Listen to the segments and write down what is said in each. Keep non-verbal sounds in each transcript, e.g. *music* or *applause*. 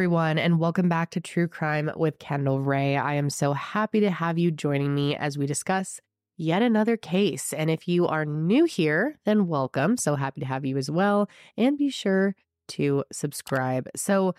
everyone, and welcome back to True Crime with Kendall Rae. I am so happy to have you joining me as we discuss yet another case. And if you are new here, then welcome. So happy to have you as well. And be sure to subscribe. So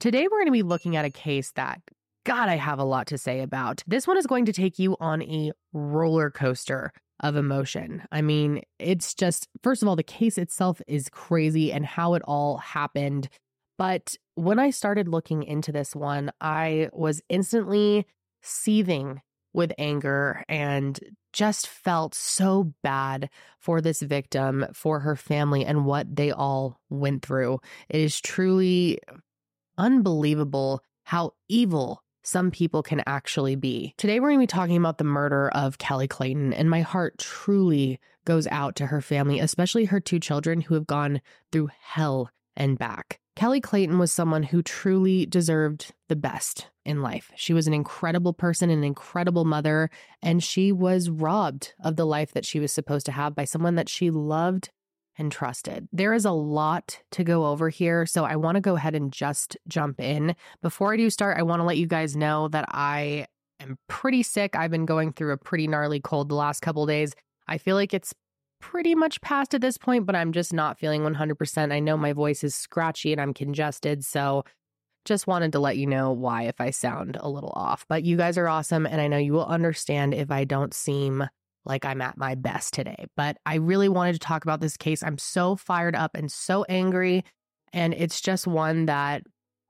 today we're going to be looking at a case that, God, I have a lot to say about. This one is going to take you on a roller coaster of emotion. I mean, it's just, first of all, the case itself is crazy and how it all happened. But when I started looking into this one, I was instantly seething with anger and just felt so bad for this victim, for her family, and what they all went through. It is truly unbelievable how evil some people can actually be. Today, we're going to be talking about the murder of Kelley Clayton, and my heart truly goes out to her family, especially her two children who have gone through hell and back. Kelley Clayton was someone who truly deserved the best in life. She was an incredible person, an incredible mother, and she was robbed of the life that she was supposed to have by someone that she loved and trusted. There is a lot to go over here, so I want to go ahead and just jump in. Before I do start, I want to let you guys know that I am pretty sick. I've been going through a pretty gnarly cold the last couple days. I feel like it's pretty much past at this point, but I'm just not feeling 100%. I know my voice is scratchy and I'm congested. So just wanted to let you know why if I sound a little off. But you guys are awesome. And I know you will understand if I don't seem like I'm at my best today. But I really wanted to talk about this case. I'm so fired up and so angry. And it's just one that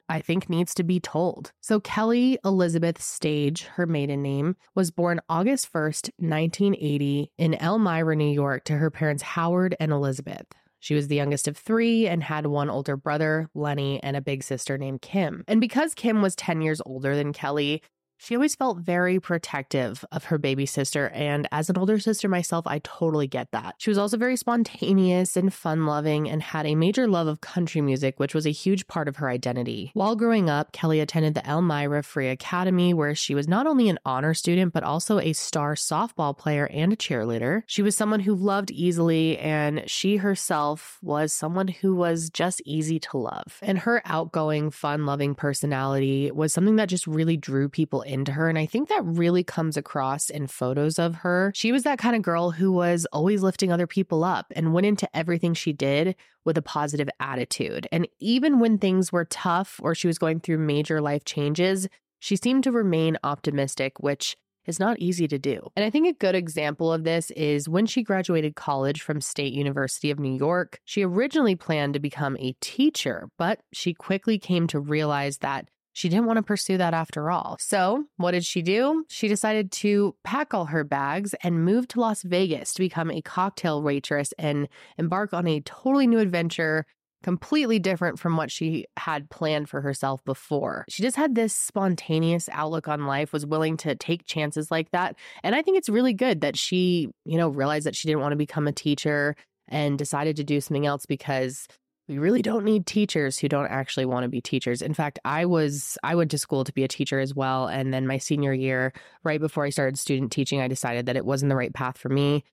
I think needs to be told. So, Kelley Elizabeth Stage, her maiden name, was born August 1st, 1980, in Elmira, New York, to her parents Howard and Elizabeth. She was the youngest of three and had one older brother, Lenny, and a big sister named Kim. And because Kim was 10 years older than Kelley, she always felt very protective of her baby sister, and as an older sister myself, I totally get that. She was also very spontaneous and fun loving and had a major love of country music, which was a huge part of her identity. While growing up, Kelley attended the Elmira Free Academy, where she was not only an honor student, but also a star softball player and a cheerleader. She was someone who loved easily, and she herself was someone who was just easy to love. And her outgoing, fun loving personality was something that just really drew people into her. And I think that really comes across in photos of her. She was that kind of girl who was always lifting other people up and went into everything she did with a positive attitude. And even when things were tough or she was going through major life changes, she seemed to remain optimistic, which is not easy to do. And I think a good example of this is when she graduated college from State University of New York. She originally planned to become a teacher, but she quickly came to realize that she didn't want to pursue that after all. So, what did she do? She decided to pack all her bags and move to Las Vegas to become a cocktail waitress and embark on a totally new adventure, completely different from what she had planned for herself before. She just had this spontaneous outlook on life, was willing to take chances like that. And I think it's really good that she, you know, realized that she didn't want to become a teacher and decided to do something else because we really don't need teachers who don't actually want to be teachers. In fact, I was I went to school to be a teacher as well and then my senior year, right before I started student teaching, I decided that it wasn't the right path for me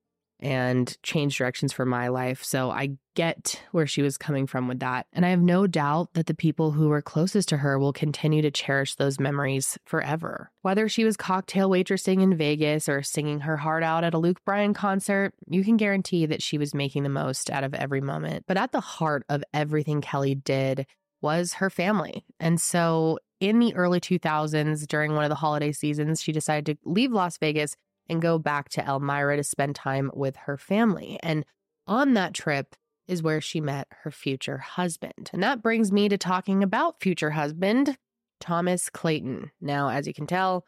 and change directions for my life. So I get where she was coming from with that. And I have no doubt that the people who were closest to her will continue to cherish those memories forever. Whether she was cocktail waitressing in Vegas or singing her heart out at a Luke Bryan concert, you can guarantee that she was making the most out of every moment. But at the heart of everything Kelley did was her family. And so in the early 2000s, during one of the holiday seasons, she decided to leave Las Vegas and go back to Elmira to spend time with her family. And on that trip is where she met her future husband. And that brings me to talking about future husband, Thomas Clayton. Now, as you can tell,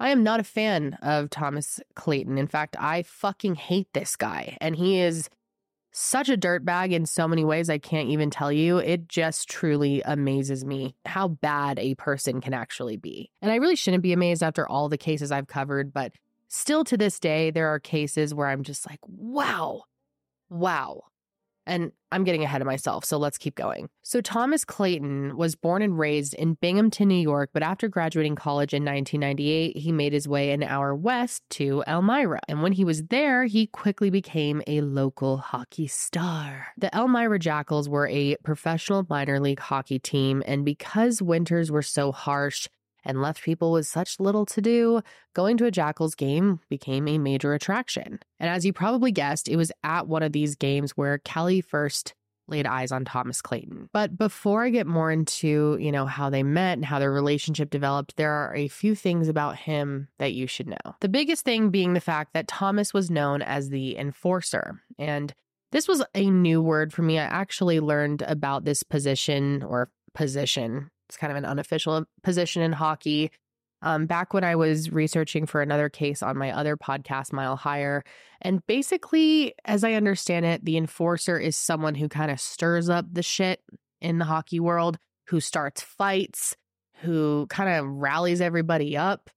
I am not a fan of Thomas Clayton. In fact, I fucking hate this guy. And he is such a dirtbag in so many ways, I can't even tell you. It just truly amazes me how bad a person can actually be. And I really shouldn't be amazed after all the cases I've covered, but Still to this day, there are cases where I'm just like, wow, wow. And I'm getting ahead of myself, so let's keep going. So, Thomas Clayton was born and raised in Binghamton, New York, but after graduating college in 1998, he made his way an hour west to Elmira. And when he was there, he quickly became a local hockey star. The Elmira Jackals were a professional minor league hockey team, and because winters were so harsh, and left people with such little to do, going to a Jackals game became a major attraction. And as you probably guessed, it was at one of these games where Kelley first laid eyes on Thomas Clayton. But before I get more into, you know, how they met and how their relationship developed, there are a few things about him that you should know. The biggest thing being the fact that Thomas was known as the enforcer. And this was a new word for me. I actually learned about this position or position it's kind of an unofficial position in hockey. Um, back when I was researching for another case on my other podcast, Mile Higher. And basically, as I understand it, the enforcer is someone who kind of stirs up the shit in the hockey world, who starts fights, who kind of rallies everybody up.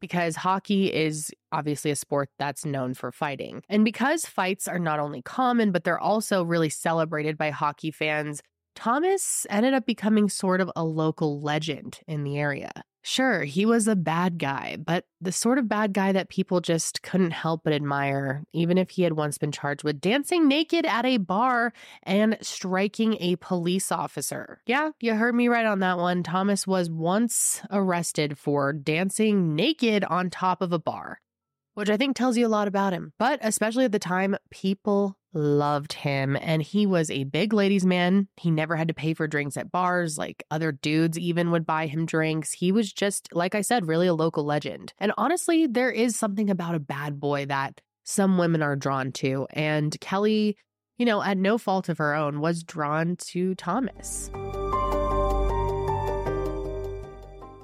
Because hockey is obviously a sport that's known for fighting. And because fights are not only common, but they're also really celebrated by hockey fans, Thomas ended up becoming sort of a local legend in the area. Sure, he was a bad guy, but the sort of bad guy that people just couldn't help but admire, even if he had once been charged with dancing naked at a bar and striking a police officer. Yeah, you heard me right on that one. Thomas was once arrested for dancing naked on top of a bar, which I think tells you a lot about him. But especially at the time, people loved him and he was a big ladies man. He never had to pay for drinks at bars like other dudes even would buy him drinks. He was just like I said really a local legend. And honestly, there is something about a bad boy that some women are drawn to and Kelley, you know, at no fault of her own was drawn to Thomas.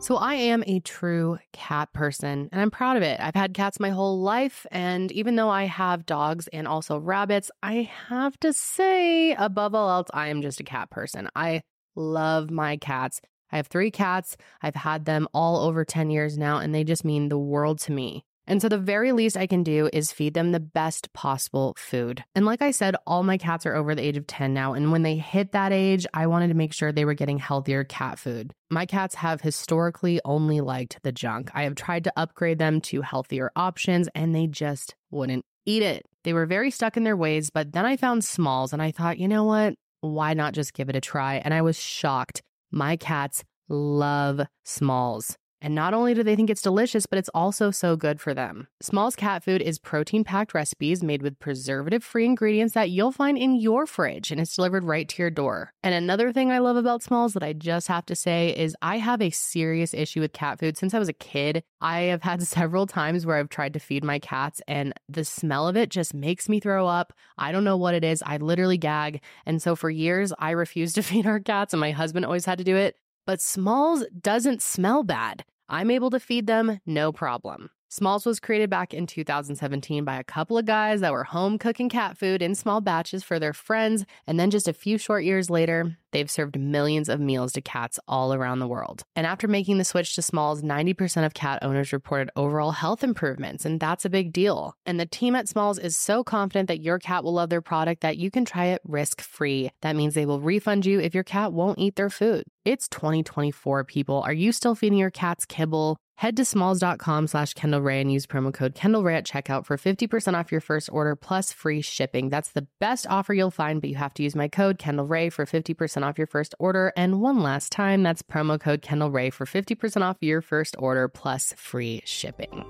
So I am a true cat person and I'm proud of it. I've had cats my whole life. And even though I have dogs and also rabbits, I have to say, above all else, I am just a cat person. I love my cats. I have three cats. I've had them all over 10 years now, and they just mean the world to me. And so the very least I can do is feed them the best possible food. And like I said, all my cats are over the age of 10 now. And when they hit that age, I wanted to make sure they were getting healthier cat food. My cats have historically only liked the junk. I have tried to upgrade them to healthier options and they just wouldn't eat it. They were very stuck in their ways, but then I found Smalls and I thought, you know what? Why not just give it a try? And I was shocked. My cats love Smalls. And not only do they think it's delicious, but it's also so good for them. Smalls cat food is protein packed recipes made with preservative free ingredients that you'll find in your fridge and it's delivered right to your door. And another thing I love about Smalls that I just have to say is I have a serious issue with cat food since I was a kid. I have had *laughs* several times where I've tried to feed my cats and the smell of it just makes me throw up. I don't know what it is. I literally gag. And so for years, I refused *laughs* to feed our cats and my husband always had to do it. But Smalls doesn't smell bad. I'm able to feed them no problem. Smalls was created back in 2017 by a couple of guys that were home cooking cat food in small batches for their friends, and then just a few short years later, they've served millions of meals to cats all around the world. And after making the switch to Smalls, 90% of cat owners reported overall health improvements, and that's a big deal. And the team at Smalls is so confident that your cat will love their product that you can try it risk free. That means they will refund you if your cat won't eat their food. It's 2024, people. Are you still feeding your cats kibble? Head to smalls.com slash Kendall Rae and use promo code Kendall Rae at checkout for 50% off your first order plus free shipping. That's the best offer you'll find, but you have to use my code Kendall Rae for 50% off your first order. And one last time, that's promo code Kendall Rae for 50% off your first order plus free shipping.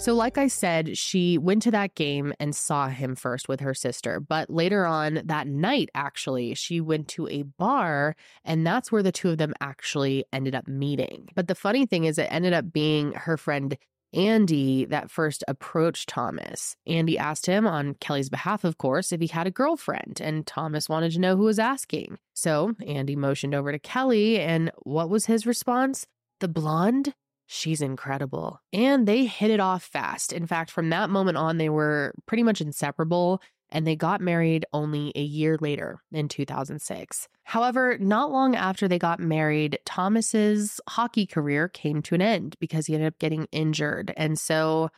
So, like I said, she went to that game and saw him first with her sister. But later on that night, actually, she went to a bar and that's where the two of them actually ended up meeting. But the funny thing is, it ended up being her friend Andy that first approached Thomas. Andy asked him, on Kelley's behalf, of course, if he had a girlfriend, and Thomas wanted to know who was asking. So Andy motioned over to Kelley, and what was his response? The blonde? She's incredible. And they hit it off fast. In fact, from that moment on, they were pretty much inseparable and they got married only a year later in 2006. However, not long after they got married, Thomas's hockey career came to an end because he ended up getting injured. And so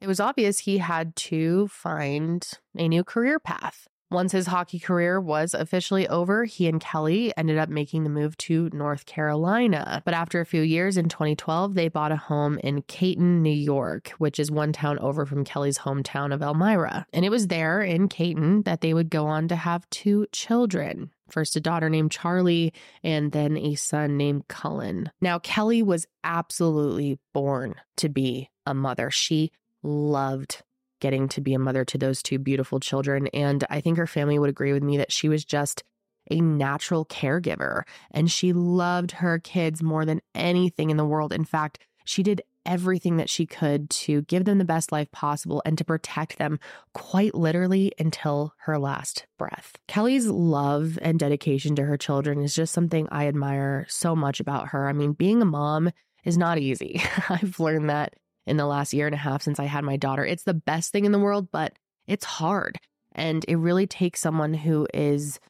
it was obvious he had to find a new career path. Once his hockey career was officially over, he and Kelley ended up making the move to North Carolina. But after a few years in 2012, they bought a home in Canton, New York, which is one town over from Kelley's hometown of Elmira. And it was there in Canton that they would go on to have two children. First, a daughter named Charlie, and then a son named Cullen. Now, Kelley was absolutely born to be a mother. She loved getting to be a mother to those two beautiful children. And I think her family would agree with me that she was just a natural caregiver and she loved her kids more than anything in the world. In fact, she did everything that she could to give them the best life possible and to protect them quite literally until her last breath. Kelley's love and dedication to her children is just something I admire so much about her. I mean, being a mom is not easy. *laughs* I've learned that in the last year and a half since I had my daughter. It's the best thing in the world, but it's hard. And it really takes someone who is,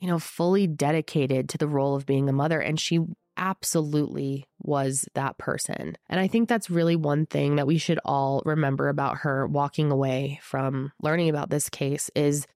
you know, fully dedicated to the role of being a mother. And she absolutely was that person. And I think that's really one thing that we should all remember about her walking away from learning about this case is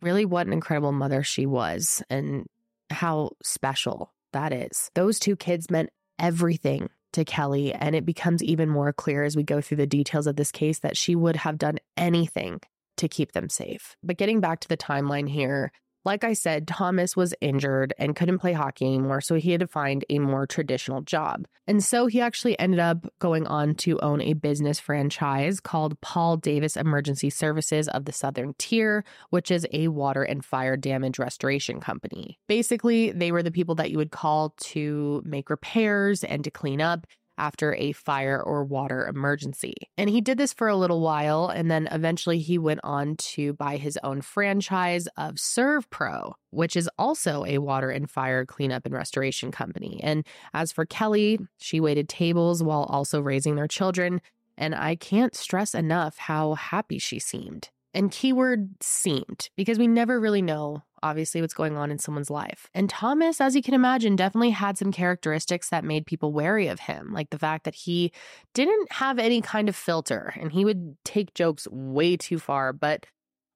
really what an incredible mother she was and how special that is. Those two kids meant everything to Kelley, and it becomes even more clear as we go through the details of this case that she would have done anything to keep them safe. But getting back to the timeline here, like I said, Thomas was injured and couldn't play hockey anymore, so he had to find a more traditional job. And so he actually ended up going on to own a business franchise called Paul Davis Emergency Services of the Southern Tier, which is a water and fire damage restoration company. Basically, they were the people that you would call to make repairs and to clean up after a fire or water emergency. And he did this for a little while, and then eventually he went on to buy his own franchise of ServPro, which is also a water and fire cleanup and restoration company. And as for Kelley, she waited tables while also raising their children. And I can't stress enough how happy she seemed. And keyword seemed, because we never really know, obviously, what's going on in someone's life. And Thomas, as you can imagine, definitely had some characteristics that made people wary of him, like the fact that he didn't have any kind of filter and he would take jokes way too far. But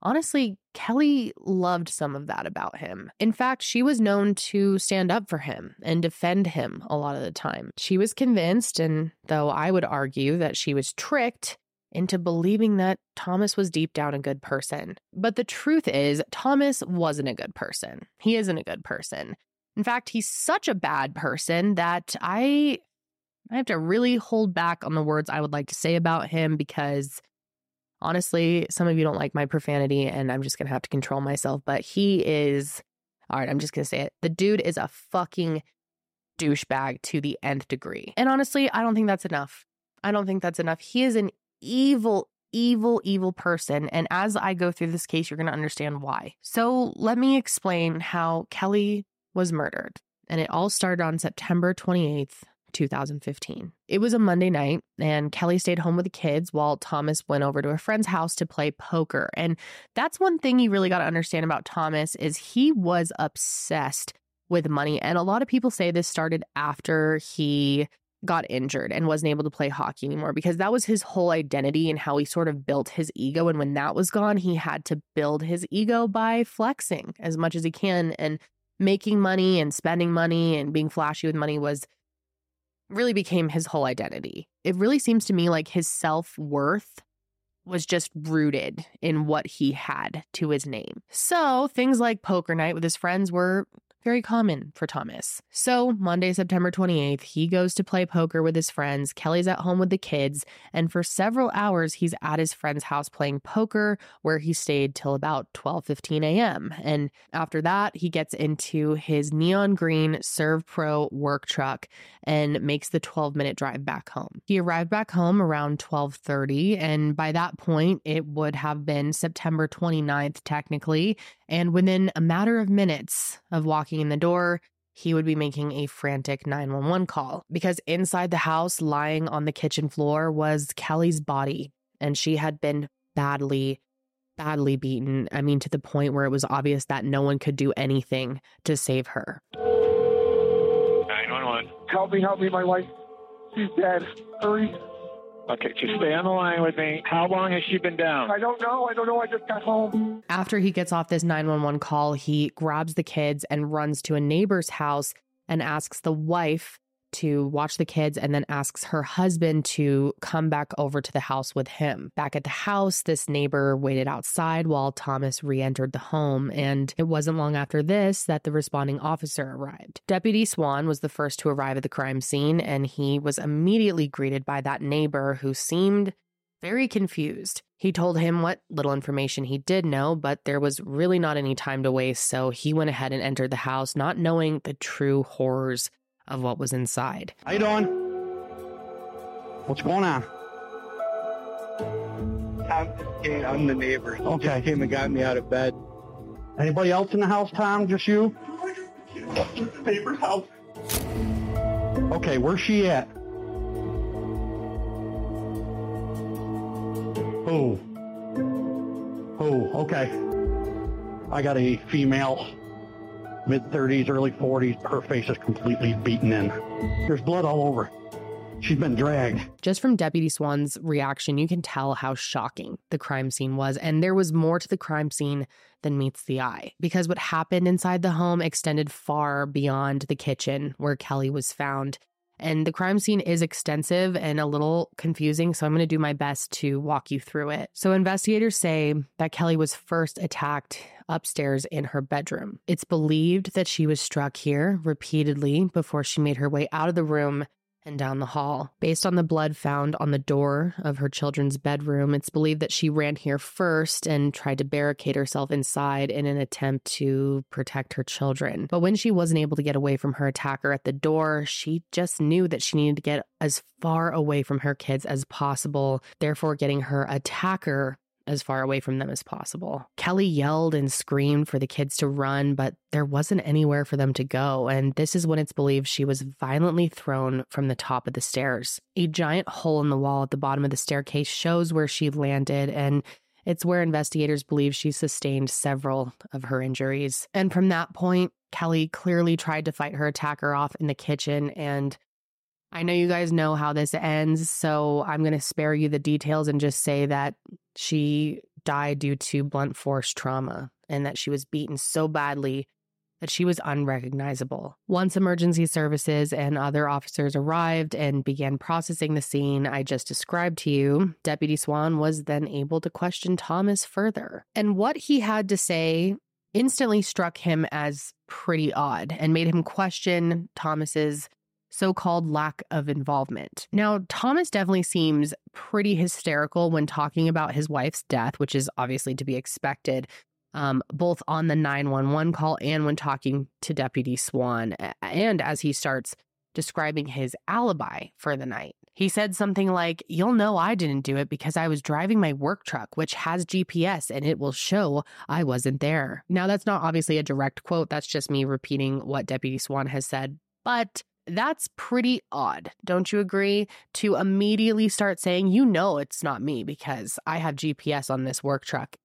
honestly, Kelley loved some of that about him. In fact, she was known to stand up for him and defend him a lot of the time. She was convinced, and though I would argue that she was tricked, into believing that Thomas was deep down a good person. But the truth is, Thomas wasn't a good person. He isn't a good person. In fact, he's such a bad person that I I have to really hold back on the words I would like to say about him because honestly, some of you don't like my profanity and I'm just going to have to control myself, but he is all right, I'm just going to say it. The dude is a fucking douchebag to the nth degree. And honestly, I don't think that's enough. I don't think that's enough. He is an evil, evil, evil person. And as I go through this case, you're going to understand why. So let me explain how Kelley was murdered. And it all started on September 28th, 2015. It was a Monday night, and Kelley stayed home with the kids while Thomas went over to a friend's house to play poker. And that's one thing you really got to understand about Thomas is he was obsessed with money. And a lot of people say this started after he got injured and wasn't able to play hockey anymore because that was his whole identity and how he sort of built his ego. And when that was gone, he had to build his ego by flexing as much as he can and making money and spending money and being flashy with money was really became his whole identity. It really seems to me like his self worth was just rooted in what he had to his name. So things like poker night with his friends were very common for Thomas. So, Monday, September 28th, he goes to play poker with his friends. Kelley's at home with the kids, and for several hours he's at his friend's house playing poker where he stayed till about 12:15 a.m. And after that, he gets into his neon green ServPro work truck and makes the 12-minute drive back home. He arrived back home around 12:30, and by that point it would have been September 29th technically, and within a matter of minutes of walking in the door, he would be making a frantic 911 call because inside the house, lying on the kitchen floor, was Kelley's body. And she had been badly, badly beaten. I mean, to the point where it was obvious that no one could do anything to save her. 911. Help me, help me. My wife, she's dead. Hurry. Okay, just stay on the line with me. How long has she been down? I don't know. I don't know. I just got home. After he gets off this 911 call, he grabs the kids and runs to a neighbor's house and asks the wife to watch the kids and then asks her husband to come back over to the house with him. Back at the house, this neighbor waited outside while Thomas re entered the home, and it wasn't long after this that the responding officer arrived. Deputy Swan was the first to arrive at the crime scene, and he was immediately greeted by that neighbor who seemed very confused. He told him what little information he did know, but there was really not any time to waste, so he went ahead and entered the house, not knowing the true horrors of what was inside. How you doing? What's going on? Tom just came. I'm the neighbor. He Okay. just came and got me out of bed. Anybody else in the house, Tom? Just you? Neighbor's house. Okay, where's she at? Who? Who? Okay. I got a female, mid 30s, early 40s. Her face is completely beaten in. There's blood all over. She's been dragged. Just from Deputy Swan's reaction, you can tell how shocking the crime scene was. And there was more to the crime scene than meets the eye because what happened inside the home extended far beyond the kitchen where Kelley was found. And the crime scene is extensive and a little confusing, so I'm going to do my best to walk you through it. So, investigators say that Kelley was first attacked upstairs in her bedroom. It's believed that she was struck here repeatedly before she made her way out of the room and down the hall. Based on the blood found on the door of her children's bedroom, it's believed that she ran here first and tried to barricade herself inside in an attempt to protect her children. But when she wasn't able to get away from her attacker at the door, she just knew that she needed to get as far away from her kids as possible, therefore, getting her attacker as far away from them as possible. Kelley yelled and screamed for the kids to run, but there wasn't anywhere for them to go. And this is when it's believed she was violently thrown from the top of the stairs. A giant hole in the wall at the bottom of the staircase shows where she landed, and it's where investigators believe she sustained several of her injuries. And from that point, Kelley clearly tried to fight her attacker off in the kitchen and I know you guys know how this ends, so I'm going to spare you the details and just say that she died due to blunt force trauma and that she was beaten so badly that she was unrecognizable. Once emergency services and other officers arrived and began processing the scene I just described to you, Deputy Swan was then able to question Thomas further. And what he had to say instantly struck him as pretty odd and made him question Thomas's so called lack of involvement. Now, Thomas definitely seems pretty hysterical when talking about his wife's death, which is obviously to be expected, um, both on the 911 call and when talking to Deputy Swan, and as he starts describing his alibi for the night. He said something like, You'll know I didn't do it because I was driving my work truck, which has GPS and it will show I wasn't there. Now, that's not obviously a direct quote. That's just me repeating what Deputy Swan has said. But that's pretty odd, don't you agree? To immediately start saying, you know, it's not me because I have GPS on this work truck.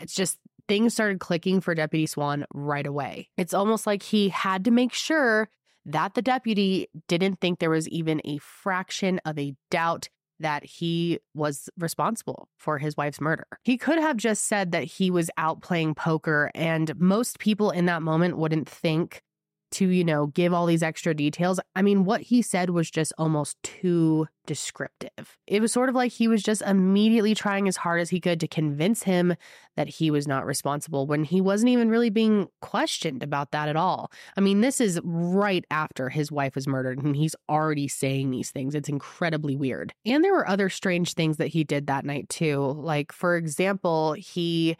It's just things started clicking for Deputy Swan right away. It's almost like he had to make sure that the deputy didn't think there was even a fraction of a doubt that he was responsible for his wife's murder. He could have just said that he was out playing poker, and most people in that moment wouldn't think to, you know, give all these extra details. I mean, what he said was just almost too descriptive. It was sort of like he was just immediately trying as hard as he could to convince him that he was not responsible when he wasn't even really being questioned about that at all. I mean, this is right after his wife was murdered and he's already saying these things. It's incredibly weird. And there were other strange things that he did that night too. Like, for example, he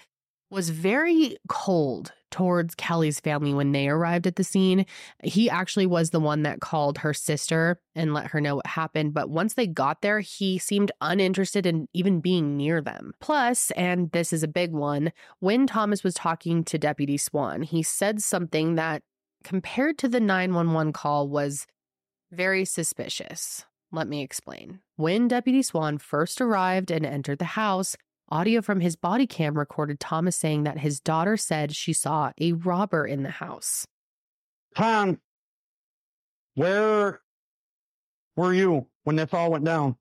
was very cold towards Kelley's family when they arrived at the scene. He actually was the one that called her sister and let her know what happened. But once they got there, he seemed uninterested in even being near them. Plus, and this is a big one, when Thomas was talking to Deputy Swan, he said something that, compared to the 911 call, was very suspicious. Let me explain. When Deputy Swan first arrived and entered the house, Audio from his body cam recorded Thomas saying that his daughter said she saw a robber in the house. Tom, where were you when this all went down?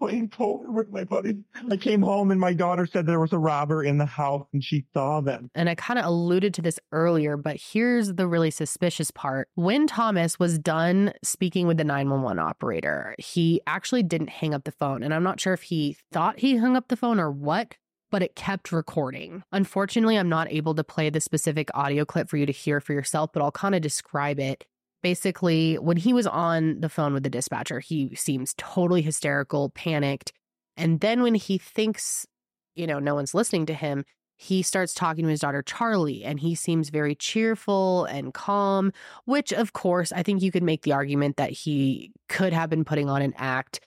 Playing poker with my buddy. I came home and my daughter said there was a robber in the house and she saw them. And I kind of alluded to this earlier, but here's the really suspicious part. When Thomas was done speaking with the 911 operator, he actually didn't hang up the phone. And I'm not sure if he thought he hung up the phone or what, but it kept recording. Unfortunately, I'm not able to play the specific audio clip for you to hear for yourself, but I'll kind of describe it. Basically, when he was on the phone with the dispatcher, he seems totally hysterical, panicked. And then when he thinks, you know, no one's listening to him, he starts talking to his daughter Charlie and he seems very cheerful and calm, which of course I think you could make the argument that he could have been putting on an act,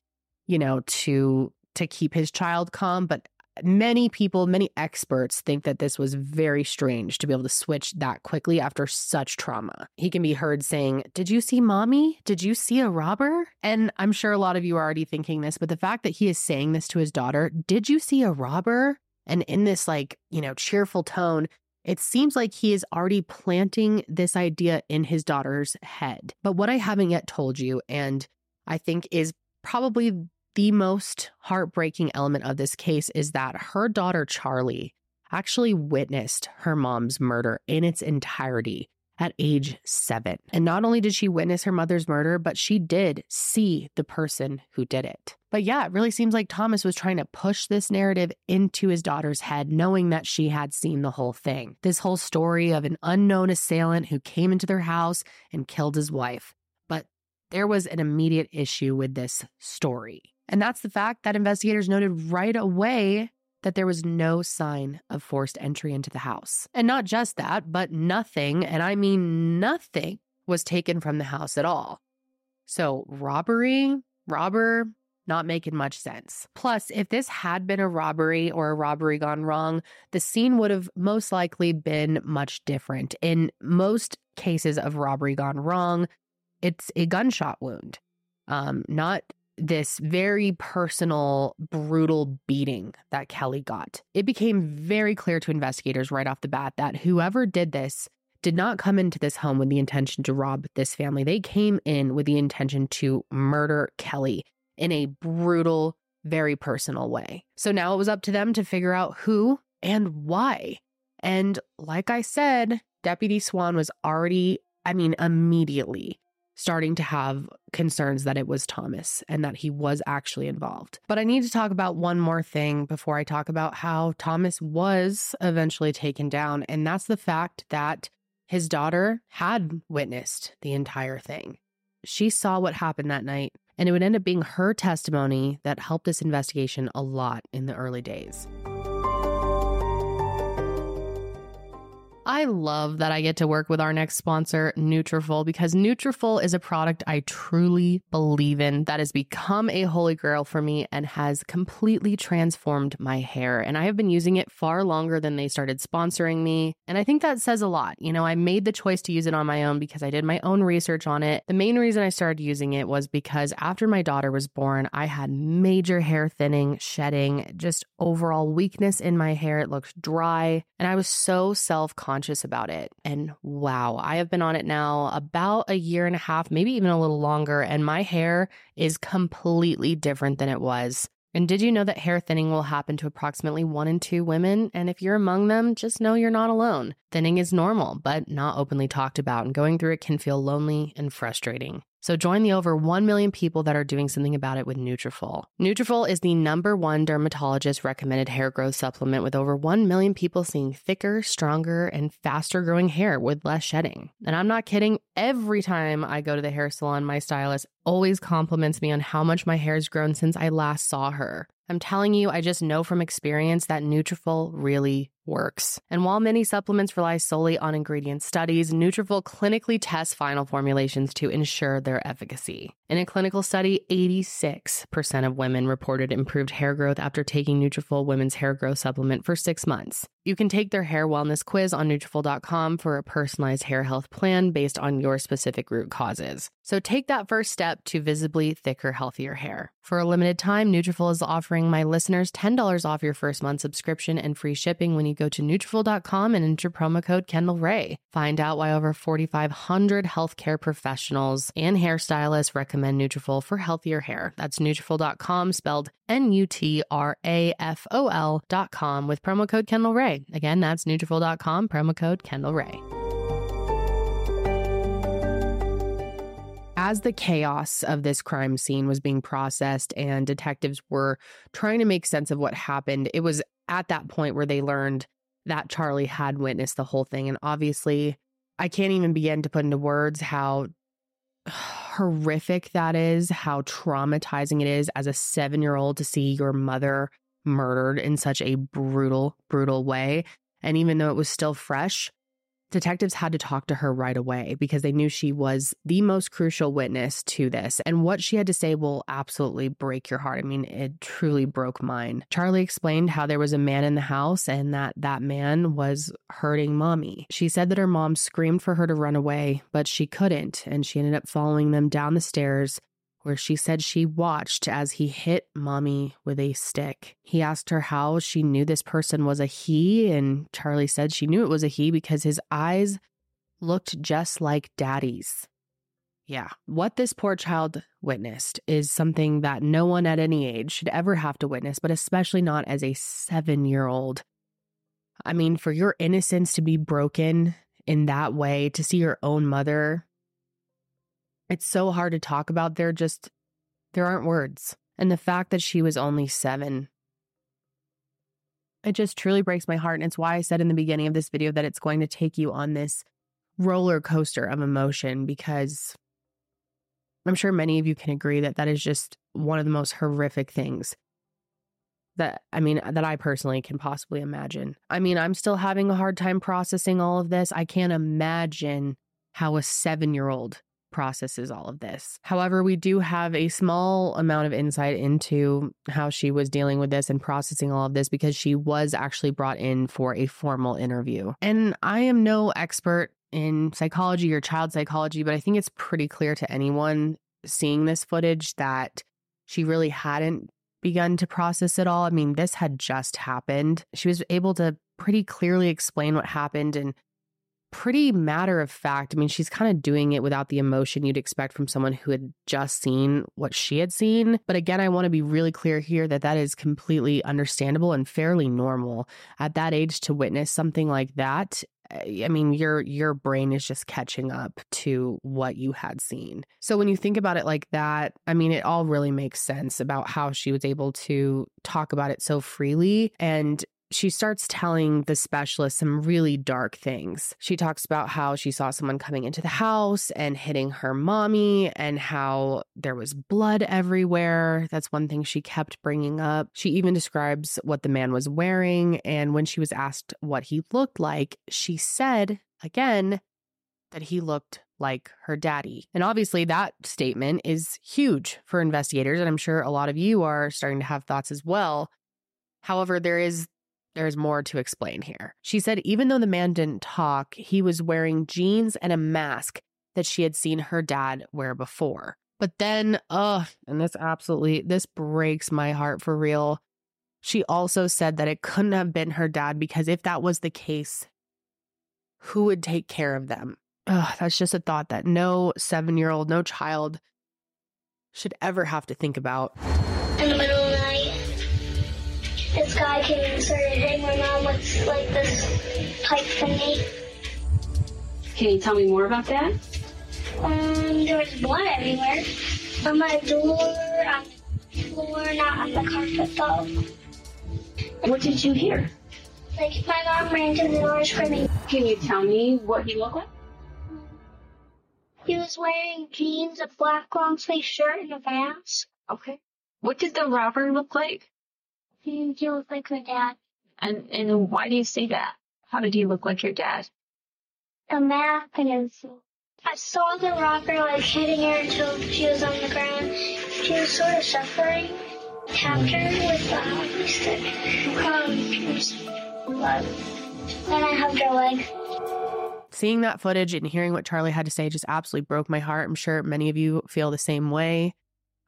you know, to to keep his child calm, but many people, many experts think that this was very strange to be able to switch that quickly after such trauma. He can be heard saying, Did you see mommy? Did you see a robber? And I'm sure a lot of you are already thinking this, but the fact that he is saying this to his daughter, Did you see a robber? And in this, like, you know, cheerful tone, it seems like he is already planting this idea in his daughter's head. But what I haven't yet told you, and I think is probably the most heartbreaking element of this case is that her daughter, Charlie, actually witnessed her mom's murder in its entirety at age seven. And not only did she witness her mother's murder, but she did see the person who did it. But yeah, it really seems like Thomas was trying to push this narrative into his daughter's head, knowing that she had seen the whole thing. This whole story of an unknown assailant who came into their house and killed his wife. But there was an immediate issue with this story. And that's the fact that investigators noted right away that there was no sign of forced entry into the house. And not just that, but nothing, and I mean nothing, was taken from the house at all. So, robbery, robber, not making much sense. Plus, if this had been a robbery or a robbery gone wrong, the scene would have most likely been much different. In most cases of robbery gone wrong, it's a gunshot wound, um, not this very personal, brutal beating that Kelley got. It became very clear to investigators right off the bat that whoever did this did not come into this home with the intention to rob this family. They came in with the intention to murder Kelley in a brutal, very personal way. So now it was up to them to figure out who and why. And like I said, Deputy Swan was already, I mean, immediately starting to have concerns that it was Thomas and that he was actually involved. But I need to talk about one more thing before I talk about how Thomas was eventually taken down, and that's the fact that his daughter had witnessed the entire thing. She saw what happened that night, and it would end up being her testimony that helped this investigation a lot in the early days. I love that I get to work with our next sponsor, Nutrafol, because Nutrafol is a product I truly believe in that has become a holy grail for me and has completely transformed my hair. And I have been using it far longer than they started sponsoring me. And I think that says a lot. You know, I made the choice to use it on my own because I did my own research on it. The main reason I started using it was because after my daughter was born, I had major hair thinning, shedding, just overall weakness in my hair. It looked dry. And I was so self conscious conscious about it. And wow, I have been on it now about a year and a half, maybe even a little longer, and my hair is completely different than it was. And did you know that hair thinning will happen to approximately one in two women? And if you're among them, just know you're not alone. Thinning is normal, but not openly talked about, and going through it can feel lonely and frustrating. So join the over 1 million people that are doing something about it with Nutrafol. Nutrafol is the number one dermatologist recommended hair growth supplement with over 1 million people seeing thicker, stronger, and faster growing hair with less shedding. And I'm not kidding, every time I go to the hair salon, my stylist always compliments me on how much my hair has grown since I last saw her. I'm telling you, I just know from experience that Nutrafol really works. And while many supplements rely solely on ingredient studies, Nutrafol clinically tests final formulations to ensure their efficacy. In a clinical study, 86% of women reported improved hair growth after taking Nutrafol women's hair growth supplement for 6 months. You can take their hair wellness quiz on Nutrafol.com for a personalized hair health plan based on your specific root causes. So take that first step to visibly thicker, healthier hair. For a limited time, Nutrafol is offering my listeners $10 off your first month subscription and free shipping when you go to Nutrafol.com and enter promo code Kendall Rae. Find out why over 4,500 healthcare professionals and hairstylists recommend Nutrafol for healthier hair. That's Nutrafol.com, spelled N-U-T-R-A-F-O-L dot com with promo code Kendall Rae. Again, that's Nutrafol.com, promo code Kendall Rae. As the chaos of this crime scene was being processed and detectives were trying to make sense of what happened, it was at that point where they learned that Charlie had witnessed the whole thing. And obviously, I can't even begin to put into words how horrific that is, how traumatizing it is as a seven year old to see your mother murdered in such a brutal, brutal way. And even though it was still fresh, detectives had to talk to her right away because they knew she was the most crucial witness to this. And what she had to say will absolutely break your heart. I mean, it truly broke mine. Charlie explained how there was a man in the house and that that man was hurting mommy. She said that her mom screamed for her to run away, but she couldn't. And she ended up following them down the stairs where she said she watched as he hit mommy with a stick. He asked her how she knew this person was a he, and Charlie said she knew it was a he because his eyes looked just like daddy's. Yeah, what this poor child witnessed is something that no one at any age should ever have to witness, but especially not as a seven year old. I mean, for your innocence to be broken in that way, to see your own mother it's so hard to talk about. There just, there aren't words. And the fact that she was only seven, it just truly breaks my heart. And it's why I said in the beginning of this video that it's going to take you on this roller coaster of emotion because I'm sure many of you can agree that that is just one of the most horrific things that I mean uh, that I personally can possibly imagine. I mean, I'm still having a hard time processing all of this. I can't imagine how a 7-year-old processes all of this. However, we do have a small amount of insight into how she was dealing with this and processing all of this because she was actually brought in for a formal interview. And I am no expert in psychology or child psychology, but I think it's pretty clear to anyone seeing this footage that she really hadn't begun to process it all. I mean, this had just happened. She was able to pretty clearly explain what happened and pretty matter of fact. I mean, she's kind of doing it without the emotion you'd expect from someone who had just seen what she had seen. But again, I want to be really clear here that that is completely understandable and fairly normal at that age to witness something like that. I mean, your your brain is just catching up to what you had seen. So when you think about it like that, I mean, it all really makes sense about how she was able to talk about it so freely and she starts telling the specialist some really dark things. She talks about how she saw someone coming into the house and hitting her mommy, and how there was blood everywhere. That's one thing she kept bringing up. She even describes what the man was wearing. And when she was asked what he looked like, she said again that he looked like her daddy. And obviously, that statement is huge for investigators. And I'm sure a lot of you are starting to have thoughts as well. However, there is there's more to explain here. She said even though the man didn't talk, he was wearing jeans and a mask that she had seen her dad wear before. But then, ugh, and this absolutely, this breaks my heart for real. She also said that it couldn't have been her dad because if that was the case, who would take care of them? Ugh, that's just a thought that no seven year old, no child should ever have to think about. This guy came and started hitting my mom with like this pipe thingy. Can you tell me more about that? Um, there was blood everywhere. On my door, on the floor, not on the carpet though. What did you hear? Like my mom ran to the door screaming. Can you tell me what he looked like? He was wearing jeans, a black long sleeve shirt, and a mask. Okay. What did the robber look like? He, he looked like my dad. And and why do you say that? How did he look like your dad? The mask and. I saw the robber like hitting her until she was on the ground. She was sort of suffering. Tapped her with the hockey stick. Um, But then I hugged her leg. Seeing that footage and hearing what Charlie had to say just absolutely broke my heart. I'm sure many of you feel the same way.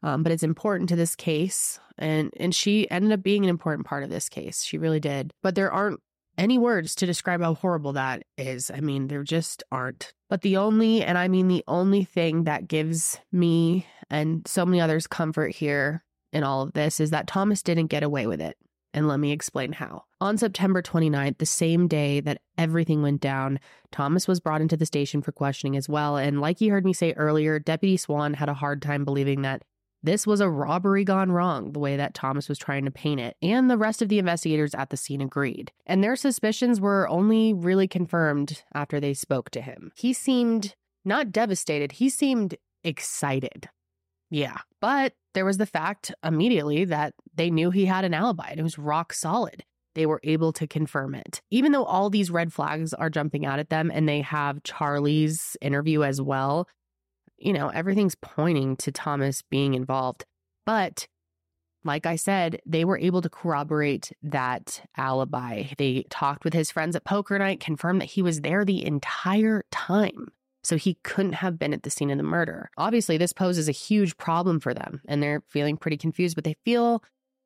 Um, but it's important to this case. And, and she ended up being an important part of this case. She really did. But there aren't any words to describe how horrible that is. I mean, there just aren't. But the only, and I mean the only thing that gives me and so many others comfort here in all of this is that Thomas didn't get away with it. And let me explain how. On September 29th, the same day that everything went down, Thomas was brought into the station for questioning as well. And like you heard me say earlier, Deputy Swan had a hard time believing that this was a robbery gone wrong, the way that Thomas was trying to paint it, and the rest of the investigators at the scene agreed. And their suspicions were only really confirmed after they spoke to him. He seemed not devastated, he seemed excited. Yeah, but there was the fact immediately that they knew he had an alibi. and It was rock solid. They were able to confirm it. Even though all these red flags are jumping out at them and they have Charlie's interview as well, you know, everything's pointing to Thomas being involved. But like I said, they were able to corroborate that alibi. They talked with his friends at poker night, confirmed that he was there the entire time. So he couldn't have been at the scene of the murder. Obviously, this poses a huge problem for them, and they're feeling pretty confused, but they feel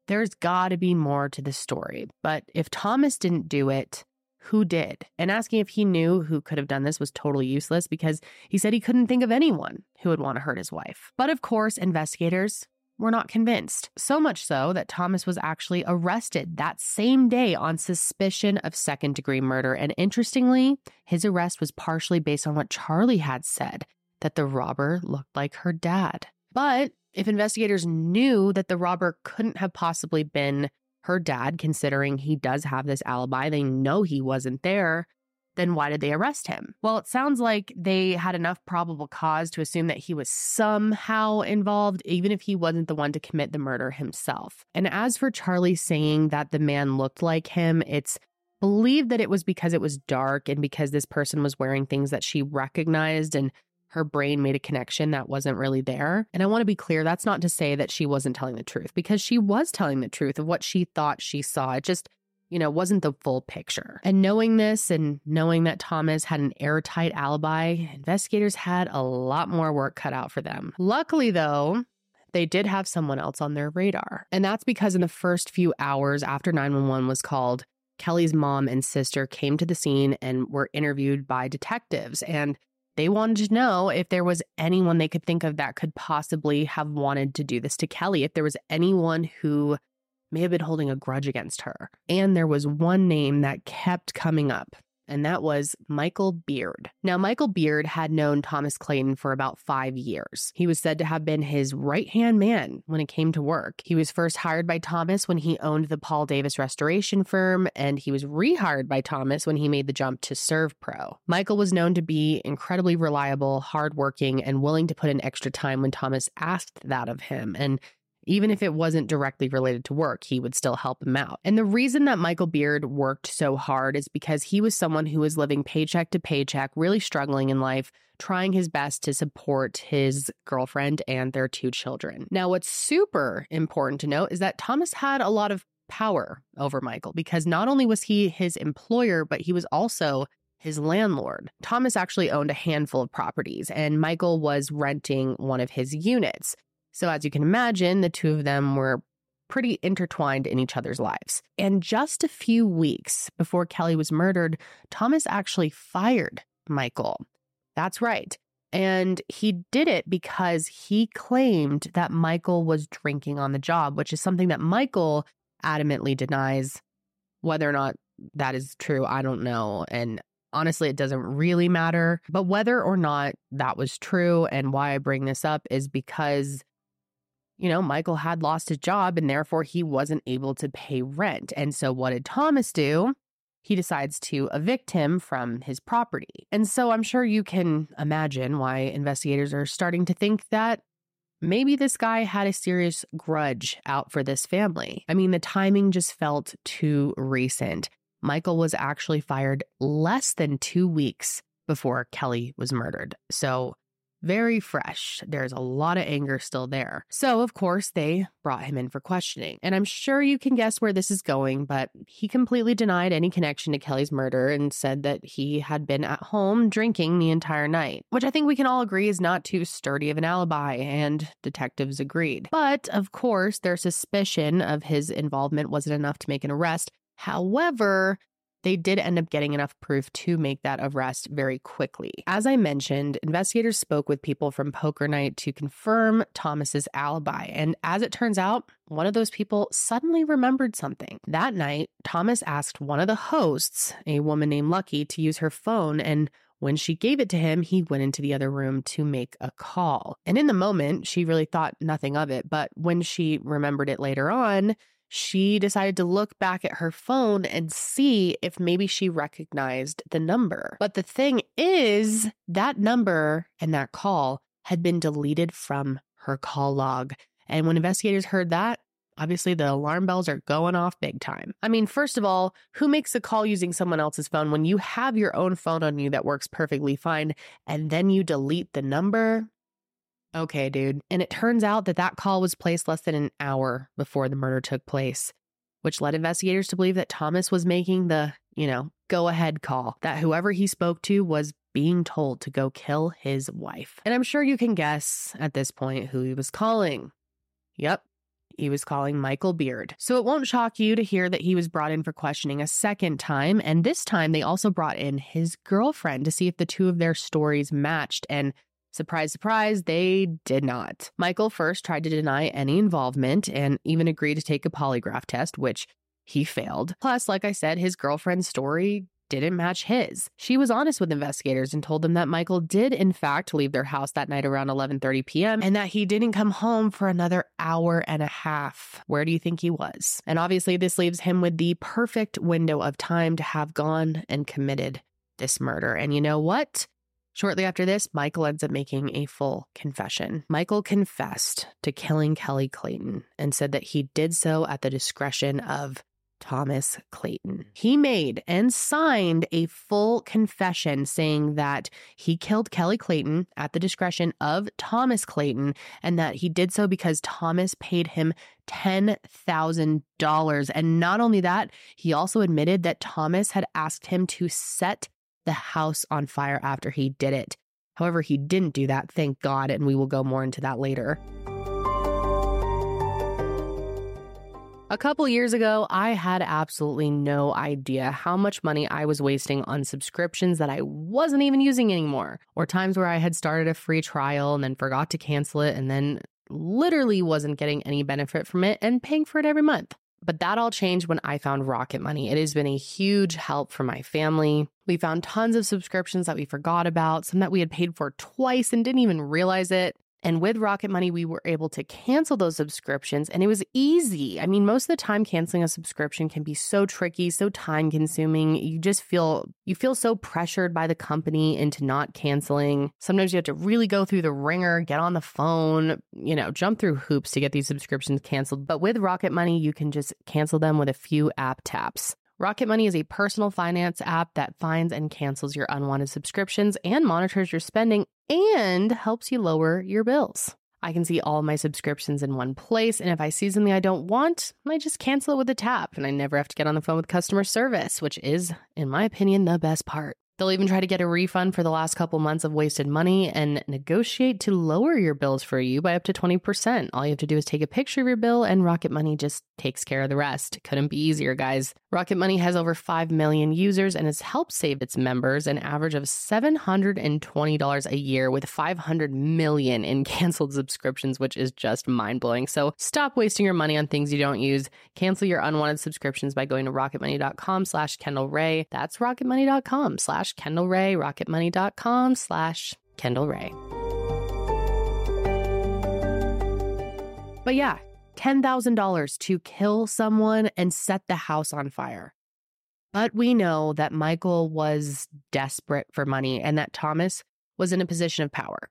there's got to be more to the story. But if Thomas didn't do it, who did. And asking if he knew who could have done this was totally useless because he said he couldn't think of anyone who would want to hurt his wife. But of course, investigators were not convinced. So much so that Thomas was actually arrested that same day on suspicion of second degree murder. And interestingly, his arrest was partially based on what Charlie had said that the robber looked like her dad. But if investigators knew that the robber couldn't have possibly been her dad, considering he does have this alibi, they know he wasn't there, then why did they arrest him? Well, it sounds like they had enough probable cause to assume that he was somehow involved, even if he wasn't the one to commit the murder himself. And as for Charlie saying that the man looked like him, it's believed that it was because it was dark and because this person was wearing things that she recognized and her brain made a connection that wasn't really there. And I want to be clear that's not to say that she wasn't telling the truth because she was telling the truth of what she thought she saw. It just, you know, wasn't the full picture. And knowing this and knowing that Thomas had an airtight alibi, investigators had a lot more work cut out for them. Luckily, though, they did have someone else on their radar. And that's because in the first few hours after 911 was called, Kelley's mom and sister came to the scene and were interviewed by detectives. And they wanted to know if there was anyone they could think of that could possibly have wanted to do this to Kelley, if there was anyone who may have been holding a grudge against her. And there was one name that kept coming up and that was Michael Beard. Now, Michael Beard had known Thomas Clayton for about five years. He was said to have been his right hand man when it came to work. He was first hired by Thomas when he owned the Paul Davis restoration firm, and he was rehired by Thomas when he made the jump to ServPro. Michael was known to be incredibly reliable, hardworking, and willing to put in extra time when Thomas asked that of him. And even if it wasn't directly related to work, he would still help him out. And the reason that Michael Beard worked so hard is because he was someone who was living paycheck to paycheck, really struggling in life, trying his best to support his girlfriend and their two children. Now, what's super important to note is that Thomas had a lot of power over Michael because not only was he his employer, but he was also his landlord. Thomas actually owned a handful of properties, and Michael was renting one of his units. So, as you can imagine, the two of them were pretty intertwined in each other's lives. And just a few weeks before Kelley was murdered, Thomas actually fired Michael. That's right. And he did it because he claimed that Michael was drinking on the job, which is something that Michael adamantly denies. Whether or not that is true, I don't know. And honestly, it doesn't really matter. But whether or not that was true and why I bring this up is because you know, Michael had lost his job and therefore he wasn't able to pay rent. And so what did Thomas do? He decides to evict him from his property. And so I'm sure you can imagine why investigators are starting to think that maybe this guy had a serious grudge out for this family. I mean, the timing just felt too recent. Michael was actually fired less than two weeks before Kelley was murdered. So very fresh. There's a lot of anger still there. So, of course, they brought him in for questioning. And I'm sure you can guess where this is going, but he completely denied any connection to Kelley's murder and said that he had been at home drinking the entire night, which I think we can all agree is not too sturdy of an alibi, and detectives agreed. But, of course, their suspicion of his involvement wasn't enough to make an arrest. However, they did end up getting enough proof to make that arrest very quickly. As I mentioned, investigators spoke with people from poker night to confirm Thomas's alibi. And as it turns out, one of those people suddenly remembered something. That night, Thomas asked one of the hosts, a woman named Lucky, to use her phone and when she gave it to him, he went into the other room to make a call. And in the moment, she really thought nothing of it. But when she remembered it later on, she decided to look back at her phone and see if maybe she recognized the number. But the thing is, that number and that call had been deleted from her call log. And when investigators heard that, obviously the alarm bells are going off big time. I mean, first of all, who makes a call using someone else's phone when you have your own phone on you that works perfectly fine and then you delete the number? Okay, dude. And it turns out that that call was placed less than an hour before the murder took place, which led investigators to believe that Thomas was making the, you know, go ahead call, that whoever he spoke to was being told to go kill his wife. And I'm sure you can guess at this point who he was calling. Yep. He was calling Michael Beard. So it won't shock you to hear that he was brought in for questioning a second time. And this time they also brought in his girlfriend to see if the two of their stories matched. And Surprise, surprise, they did not. Michael first tried to deny any involvement and even agreed to take a polygraph test, which he failed. Plus, like I said, his girlfriend's story didn't match his. She was honest with investigators and told them that Michael did in fact leave their house that night around 11:30 p.m. and that he didn't come home for another hour and a half. Where do you think he was? And obviously this leaves him with the perfect window of time to have gone and committed this murder. And you know what? Shortly after this, Michael ends up making a full confession. Michael confessed to killing Kelley Clayton and said that he did so at the discretion of Thomas Clayton. He made and signed a full confession saying that he killed Kelley Clayton at the discretion of Thomas Clayton and that he did so because Thomas paid him $10,000. And not only that, he also admitted that Thomas had asked him to set the house on fire after he did it. However, he didn't do that, thank God, and we will go more into that later. A couple years ago, I had absolutely no idea how much money I was wasting on subscriptions that I wasn't even using anymore, or times where I had started a free trial and then forgot to cancel it and then literally wasn't getting any benefit from it and paying for it every month. But that all changed when I found Rocket Money. It has been a huge help for my family. We found tons of subscriptions that we forgot about, some that we had paid for twice and didn't even realize it. And with Rocket Money, we were able to cancel those subscriptions and it was easy. I mean, most of the time canceling a subscription can be so tricky, so time consuming. You just feel you feel so pressured by the company into not canceling. Sometimes you have to really go through the ringer, get on the phone, you know, jump through hoops to get these subscriptions canceled. But with Rocket Money, you can just cancel them with a few app taps. Rocket Money is a personal finance app that finds and cancels your unwanted subscriptions and monitors your spending and helps you lower your bills. I can see all my subscriptions in one place, and if I see something I don't want, I just cancel it with a tap, and I never have to get on the phone with customer service, which is, in my opinion, the best part. They'll even try to get a refund for the last couple months of wasted money and negotiate to lower your bills for you by up to 20%. All you have to do is take a picture of your bill, and Rocket Money just takes care of the rest. Couldn't be easier, guys. Rocket Money has over 5 million users and has helped save its members an average of $720 a year with 500 million in *laughs* canceled subscriptions, which is just mind blowing. So stop wasting your money on things you don't use. Cancel your unwanted subscriptions by going to rocketmoney.com slash Kendall Rae. That's rocketmoney.com slash Kendall Rae, rocketmoney.com slash Kendall Rae. But yeah, $10,000 to kill someone and set the house on fire. But we know that Michael was desperate for money and that Thomas was in a position of power.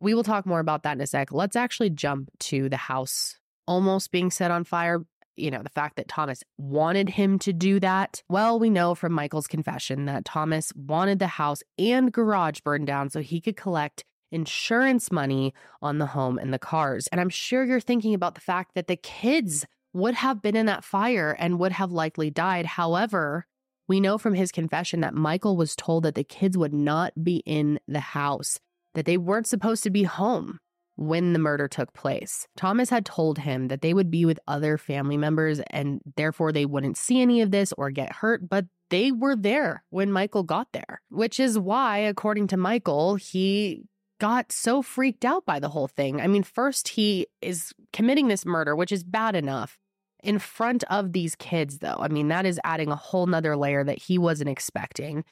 We will talk more about that in a sec. Let's actually jump to the house almost being set on fire. You know, the fact that Thomas wanted him to do that. Well, we know from Michael's confession that Thomas wanted the house and garage burned down so he could collect insurance money on the home and the cars. And I'm sure you're thinking about the fact that the kids would have been in that fire and would have likely died. However, we know from his confession that Michael was told that the kids would not be in the house, that they weren't supposed to be home when the murder took place. Thomas had told him that they would be with other family members and therefore they wouldn't see any of this or get hurt, but they were there when Michael got there, which is why, according to Michael, he got so freaked out by the whole thing. I mean, first, he is committing this murder, which is bad enough. In front of these kids, though, I mean, that is adding a whole nother layer that he wasn't expecting.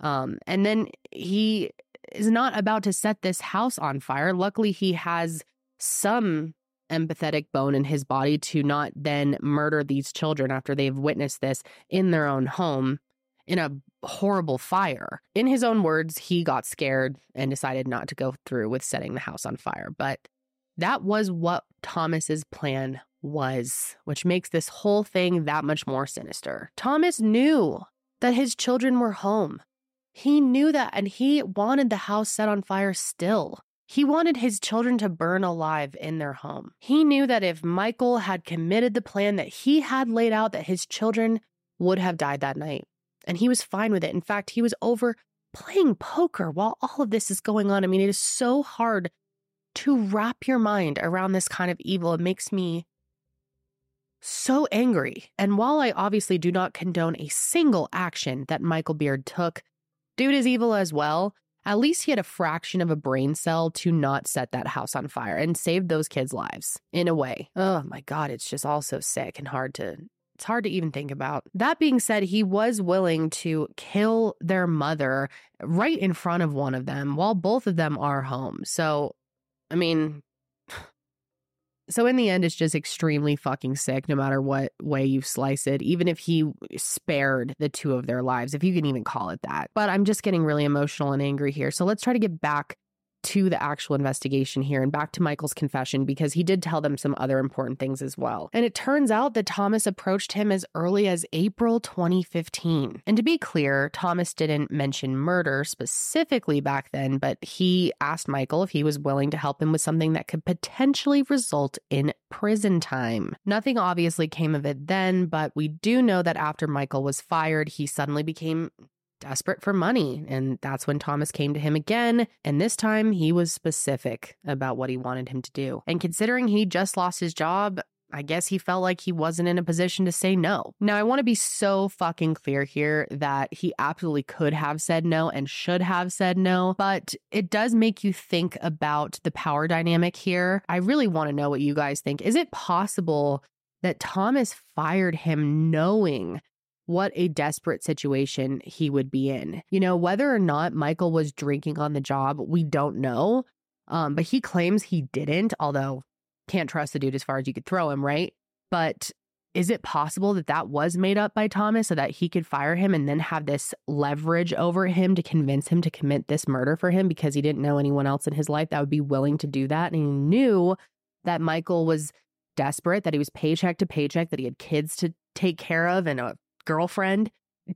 Um, and then he is not about to set this house on fire. Luckily, he has some empathetic bone in his body to not then murder these children after they've witnessed this in their own home in a horrible fire. In his own words, he got scared and decided not to go through with setting the house on fire. But that was what Thomas's plan was, which makes this whole thing that much more sinister. Thomas knew that his children were home. He knew that and he wanted the house set on fire still. He wanted his children to burn alive in their home. He knew that if Michael had committed the plan that he had laid out, that his children would have died that night. And he was fine with it. In fact, he was over playing poker while all of this is going on. I mean, it is so hard to wrap your mind around this kind of evil. It makes me so angry. And while I obviously do not condone a single action that Michael Beard took, Dude is evil as well. At least he had a fraction of a brain cell to not set that house on fire and save those kids' lives in a way. Oh my God, it's just all so sick and hard to. It's hard to even think about. That being said, he was willing to kill their mother right in front of one of them while both of them are home. So, I mean, so in the end, it's just extremely fucking sick, no matter what way you slice it, even if he spared the two of their lives, if you can even call it that. But I'm just getting really emotional and angry here. So let's try to get back to the actual investigation here and back to Michael's confession because he did tell them some other important things as well. And it turns out that Thomas approached him as early as April 2015. And to be clear, Thomas didn't mention murder specifically back then, but he asked Michael if he was willing to help him with something that could potentially result in prison time. Nothing obviously came of it then, but we do know that after Michael was fired, he suddenly became desperate for money. And that's when Thomas came to him again. And this time he was specific about what he wanted him to do. And considering he just lost his job, I guess he felt like he wasn't in a position to say no. Now, I want to be so fucking clear here that he absolutely could have said no and should have said no, but it does make you think about the power dynamic here. I really want to know what you guys think. Is it possible that Thomas fired him knowing what a desperate situation he would be in. You know, whether or not Michael was drinking on the job, we don't know. Um, but he claims he didn't, although can't trust the dude as far as you could throw him, right? But is it possible that that was made up by Thomas so that he could fire him and then have this leverage over him to convince him to commit this murder for him because he didn't know anyone else in his life that would be willing to do that? And he knew that Michael was desperate, that he was paycheck to paycheck, that he had kids to take care of and a girlfriend,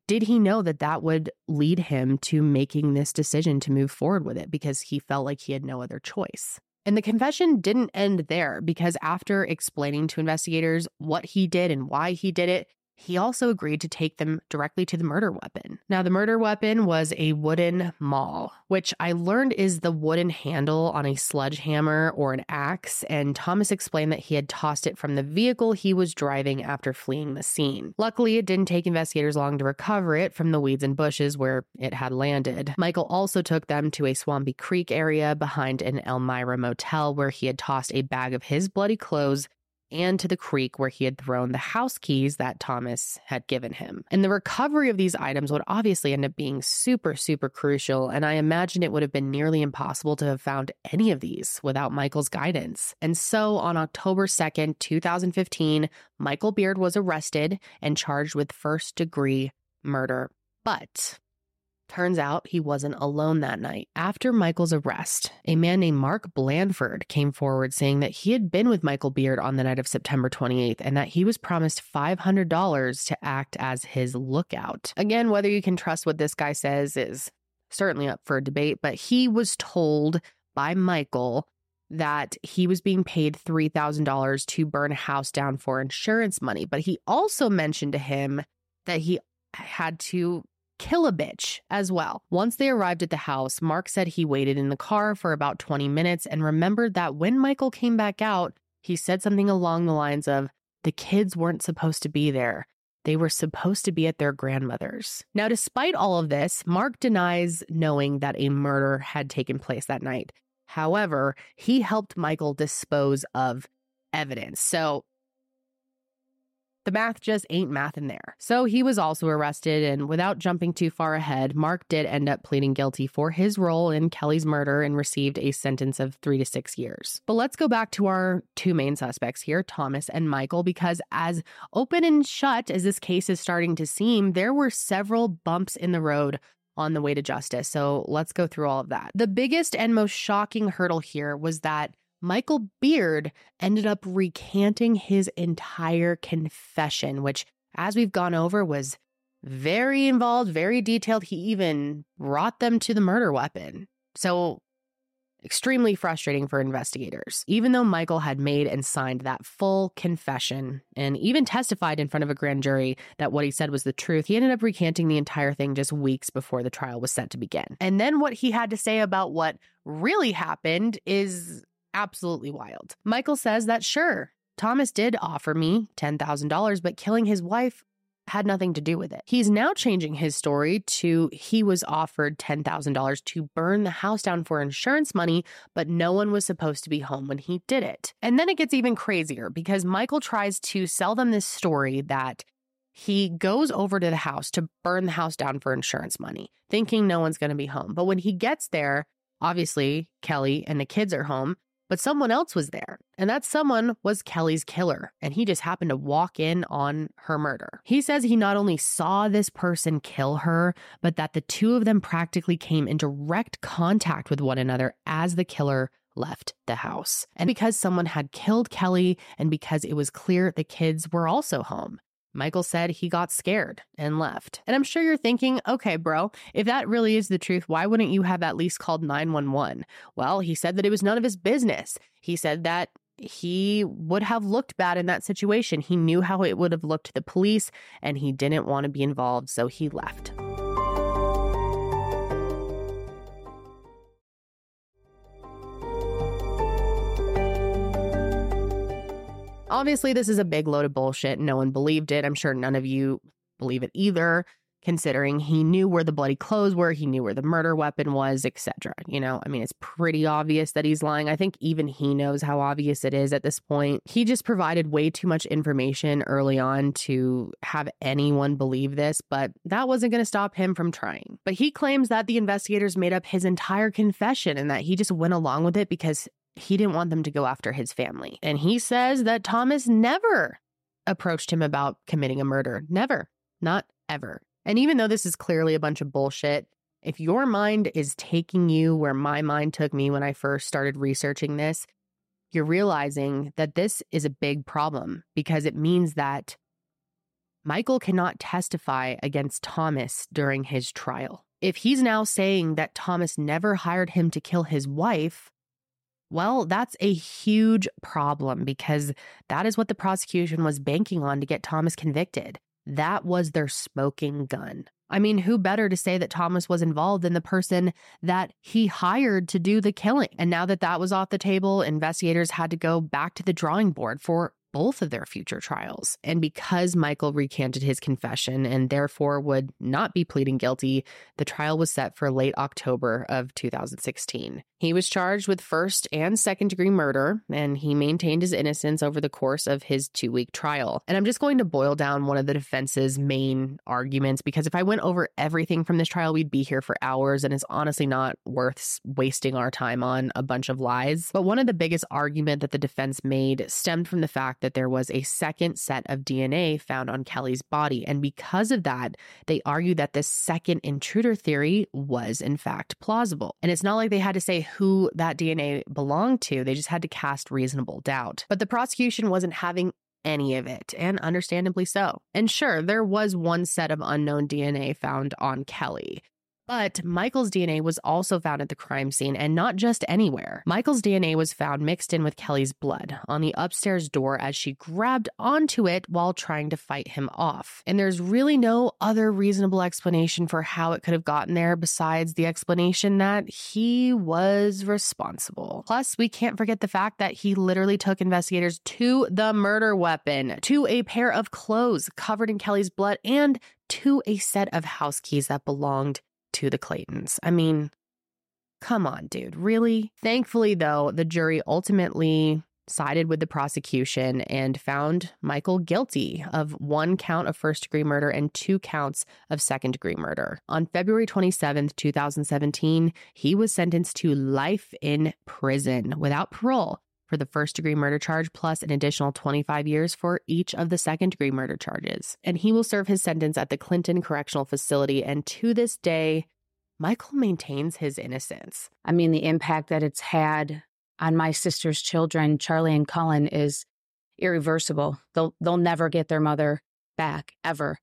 did he know that that would lead him to making this decision to move forward with it because he felt like he had no other choice? And the confession didn't end there because after explaining to investigators what he did and why he did it, he also agreed to take them directly to the murder weapon. Now, the murder weapon was a wooden maul, which I learned is the wooden handle on a sledgehammer or an axe. And Thomas explained that he had tossed it from the vehicle he was driving after fleeing the scene. Luckily, it didn't take investigators long to recover it from the weeds and bushes where it had landed. Michael also took them to a swampy creek area behind an Elmira motel where he had tossed a bag of his bloody clothes and to the creek where he had thrown the house keys that Thomas had given him. And the recovery of these items would obviously end up being super, super crucial. And I imagine it would have been nearly impossible to have found any of these without Michael's guidance. And so on October 2nd, 2015, Michael Beard was arrested and charged with first degree murder. But Turns out he wasn't alone that night. After Michael's arrest, a man named Mark Blandford came forward saying that he had been with Michael Beard on the night of September 28th and that he was promised $500 to act as his lookout. Again, whether you can trust what this guy says is certainly up for debate, but he was told by Michael that he was being paid $3,000 to burn a house down for insurance money. But he also mentioned to him that he had to kill a bitch as well. Once they arrived at the house, Mark said he waited in the car for about 20 minutes and remembered that when Michael came back out, he said something along the lines of, The kids weren't supposed to be there. They were supposed to be at their grandmother's. Now, despite all of this, Mark denies knowing that a murder had taken place that night. However, he helped Michael dispose of evidence. So the math just ain't math in there. So he was also arrested, and without jumping too far ahead, Mark did end up pleading guilty for his role in Kelley's murder and received a sentence of three to six years. But let's go back to our two main suspects here, Thomas and Michael, because as open and shut as this case is starting to seem, there were several bumps in the road on the way to justice. So let's go through all of that. The biggest and most shocking hurdle here was that Michael Beard ended up recanting his entire confession, which, as we've gone over, was very involved, very detailed. He even brought them to the murder weapon. So, extremely frustrating for investigators. Even though Michael had made and signed that full confession and even testified in front of a grand jury that what he said was the truth, he ended up recanting the entire thing just weeks before the trial was set to begin. And then what he had to say about what really happened is absolutely wild. Michael says that sure, Thomas did offer me $10,000, but killing his wife had nothing to do with it. He's now changing his story to he was offered $10,000 to burn the house down for insurance money, but no one was supposed to be home when he did it. And then it gets even crazier because Michael tries to sell them this story that he goes over to the house to burn the house down for insurance money, thinking no one's going to be home. But when he gets there, obviously Kelley and the kids are home but someone else was there, and that someone was Kelley's killer, and he just happened to walk in on her murder. He says he not only saw this person kill her, but that the two of them practically came in direct contact with one another as the killer left the house. And because someone had killed Kelley, and because it was clear the kids were also home. Michael said he got scared and left. And I'm sure you're thinking, okay, bro, if that really is the truth, why wouldn't you have at least called 911? Well, he said that it was none of his business. He said that he would have looked bad in that situation. He knew how it would have looked to the police and he didn't want to be involved, so he left. Obviously, this is a big load of bullshit. No one believed it. I'm sure none of you believe it either, considering he knew where the bloody clothes were, he knew where the murder weapon was, etc. You know, I mean, it's pretty obvious that he's lying. I think even he knows how obvious it is at this point. He just provided way too much information early on to have anyone believe this, but that wasn't going to stop him from trying. But he claims that the investigators made up his entire confession and that he just went along with it because he didn't want them to go after his family. And he says that Thomas never approached him about committing a murder. Never. Not ever. And even though this is clearly a bunch of bullshit, if your mind is taking you where my mind took me when I first started researching this, you're realizing that this is a big problem because it means that Michael cannot testify against Thomas during his trial. If he's now saying that Thomas never hired him to kill his wife, well, that's a huge problem because that is what the prosecution was banking on to get Thomas convicted. That was their smoking gun. I mean, who better to say that Thomas was involved than the person that he hired to do the killing? And now that that was off the table, investigators had to go back to the drawing board for both of their future trials. And because Michael recanted his confession and therefore would not be pleading guilty, the trial was set for late October of 2016. He was charged with first and second degree murder, and he maintained his innocence over the course of his two week trial. And I'm just going to boil down one of the defense's main arguments because if I went over everything from this trial, we'd be here for hours, and it's honestly not worth wasting our time on a bunch of lies. But one of the biggest argument that the defense made stemmed from the fact that there was a second set of DNA found on Kelley's body. And because of that, they argued that this second intruder theory was in fact plausible. And it's not like they had to say who that DNA belonged to, they just had to cast reasonable doubt. But the prosecution wasn't having any of it, and understandably so. And sure, there was one set of unknown DNA found on Kelley. But Michael's DNA was also found at the crime scene and not just anywhere. Michael's DNA was found mixed in with Kelley's blood on the upstairs door as she grabbed onto it while trying to fight him off. And there's really no other reasonable explanation for how it could have gotten there besides the explanation that he was responsible. Plus, we can't forget the fact that he literally took investigators to the murder weapon, to a pair of clothes covered in Kelley's blood, and to a set of house keys that belonged to the Claytons. I mean, come on, dude, really? Thankfully, though, the jury ultimately sided with the prosecution and found Michael guilty of one count of first degree murder and two counts of second degree murder. On February 27th, 2017, he was sentenced to life in prison without parole for the first degree murder charge, plus an additional 25 years for each of the second degree murder charges. And he will serve his sentence at the Clinton Correctional Facility. And to this day, Michael maintains his innocence. I mean, the impact that it's had on my sister's children, Charlie and Cullen, is irreversible. They'll they'll never get their mother back ever.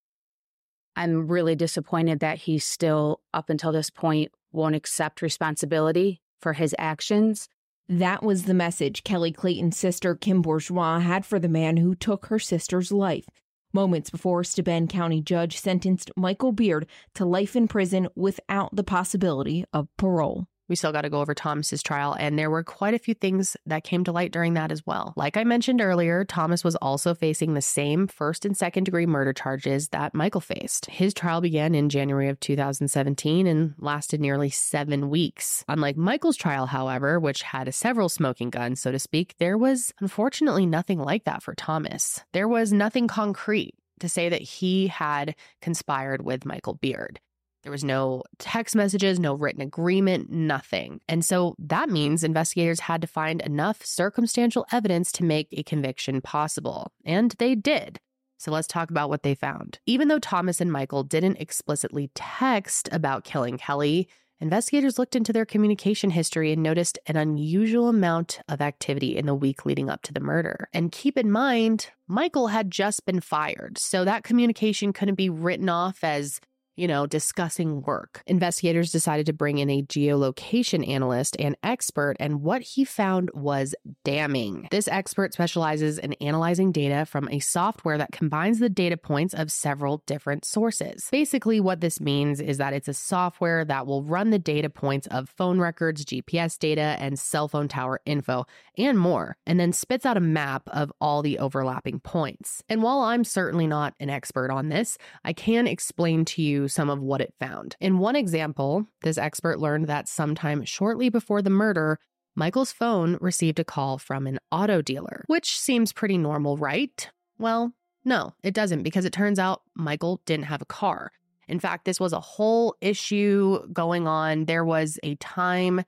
I'm really disappointed that he still, up until this point, won't accept responsibility for his actions. That was the message Kelley Clayton's sister, Kim Bourgeois, had for the man who took her sister's life. Moments before Steuben County judge sentenced Michael Beard to life in prison without the possibility of parole. We still got to go over Thomas's trial, and there were quite a few things that came to light during that as well. Like I mentioned earlier, Thomas was also facing the same first and second degree murder charges that Michael faced. His trial began in January of 2017 and lasted nearly seven weeks. Unlike Michael's trial, however, which had several smoking guns, so to speak, there was unfortunately nothing like that for Thomas. There was nothing concrete to say that he had conspired with Michael Beard. There was no text messages, no written agreement, nothing. And so that means investigators had to find enough circumstantial evidence to make a conviction possible. And they did. So let's talk about what they found. Even though Thomas and Michael didn't explicitly text about killing Kelley, investigators looked into their communication history and noticed an unusual amount of activity in the week leading up to the murder. And keep in mind, Michael had just been fired, so that communication couldn't be written off as you know, discussing work. Investigators decided to bring in a geolocation analyst and expert, and what he found was damning. This expert specializes in analyzing data from a software that combines the data points of several different sources. Basically, what this means is that it's a software that will run the data points of phone records, GPS data, and cell phone tower info, and more, and then spits out a map of all the overlapping points. And while I'm certainly not an expert on this, I can explain to you some of what it found. In one example, this expert learned that sometime shortly before the murder, Michael's phone received a call from an auto dealer, which seems pretty normal, right? Well, no, it doesn't because it turns out Michael didn't have a car. In fact, this was a whole issue going on. There was a time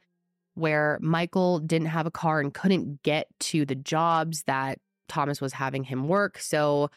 where Michael didn't have a car and couldn't get to the jobs that Thomas was having him work. So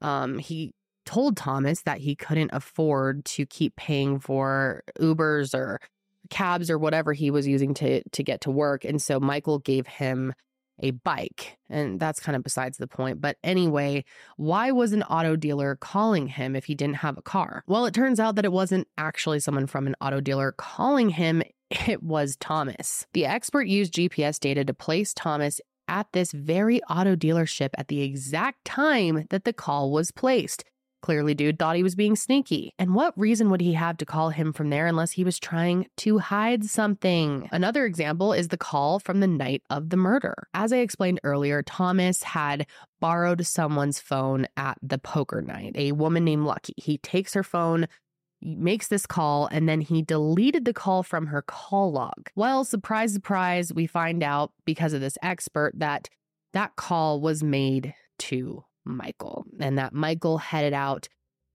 um, he told Thomas that he couldn't afford to keep paying for Ubers or cabs or whatever he was using to to get to work and so Michael gave him a bike and that's kind of besides the point. But anyway why was an auto dealer calling him if he didn't have a car? Well it turns out that it wasn't actually someone from an auto dealer calling him *laughs* it was Thomas. The expert used GPS data to place Thomas at this very auto dealership at the exact time that the call was placed Clearly, dude thought he was being sneaky. And what reason would he have to call him from there unless he was trying to hide something? Another example is the call from the night of the murder. As I explained earlier, Thomas had borrowed someone's phone at the poker night, a woman named Lucky. He takes her phone, makes this call and then he deleted the call from her call log. Well, surprise, surprise, we find out because of this expert that that call was made to Michael, and that Michael headed out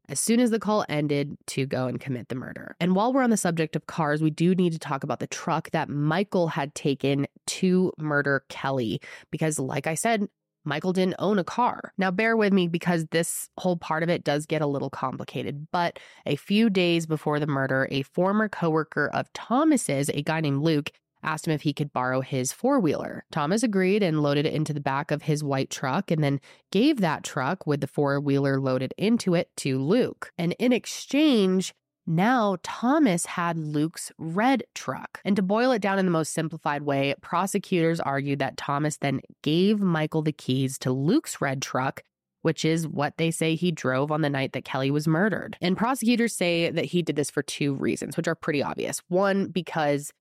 as soon as the call ended to go and commit the murder. And while we're on the subject of cars, we do need to talk about the truck that Michael had taken to murder Kelley, because, like I said, Michael didn't own a car. Now, bear with me because this whole part of it does get a little complicated. But a few days before the murder, a former coworker of Thomas's, a guy named Luke, asked him if he could borrow his four wheeler. Thomas agreed and loaded it into the back of his white truck and then gave that truck with the four wheeler loaded into it to Luke. And in exchange, Now, Thomas had Luke's red truck. And to boil it down in the most simplified way, prosecutors argued that Thomas then gave Michael the keys to Luke's red truck, which is what they say he drove on the night that Kelley was murdered. And prosecutors say that he did this for two reasons, which are pretty obvious. One, because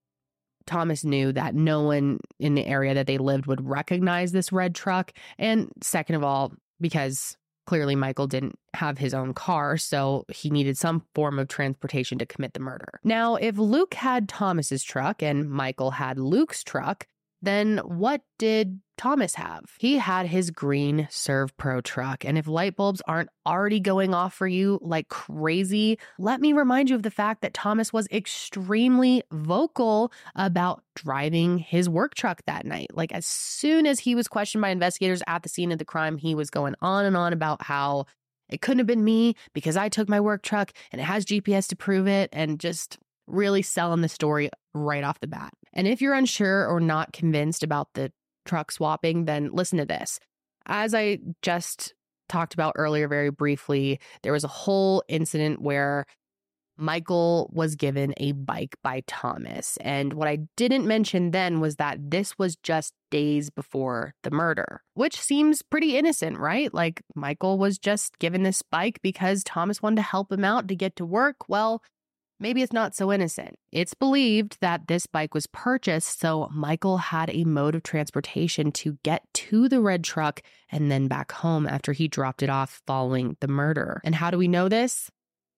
Thomas knew that no one in the area that they lived would recognize this red truck. And second of all, because Clearly, Michael didn't have his own car, so he needed some form of transportation to commit the murder. Now, if Luke had Thomas's truck and Michael had Luke's truck, then what did Thomas have? He had his green ServPro truck. And if light bulbs aren't already going off for you like crazy, let me remind you of the fact that Thomas was extremely vocal about driving his work truck that night. Like, as soon as he was questioned by investigators at the scene of the crime, he was going on and on about how it couldn't have been me because I took my work truck and it has GPS to prove it and just really selling the story right off the bat. And if you're unsure or not convinced about the truck swapping, then listen to this. As I just talked about earlier, very briefly, there was a whole incident where Michael was given a bike by Thomas. And what I didn't mention then was that this was just days before the murder, which seems pretty innocent, right? Like Michael was just given this bike because Thomas wanted to help him out to get to work. Well, maybe it's not so innocent. It's believed that this bike was purchased so Michael had a mode of transportation to get to the red truck and then back home after he dropped it off following the murder. And how do we know this?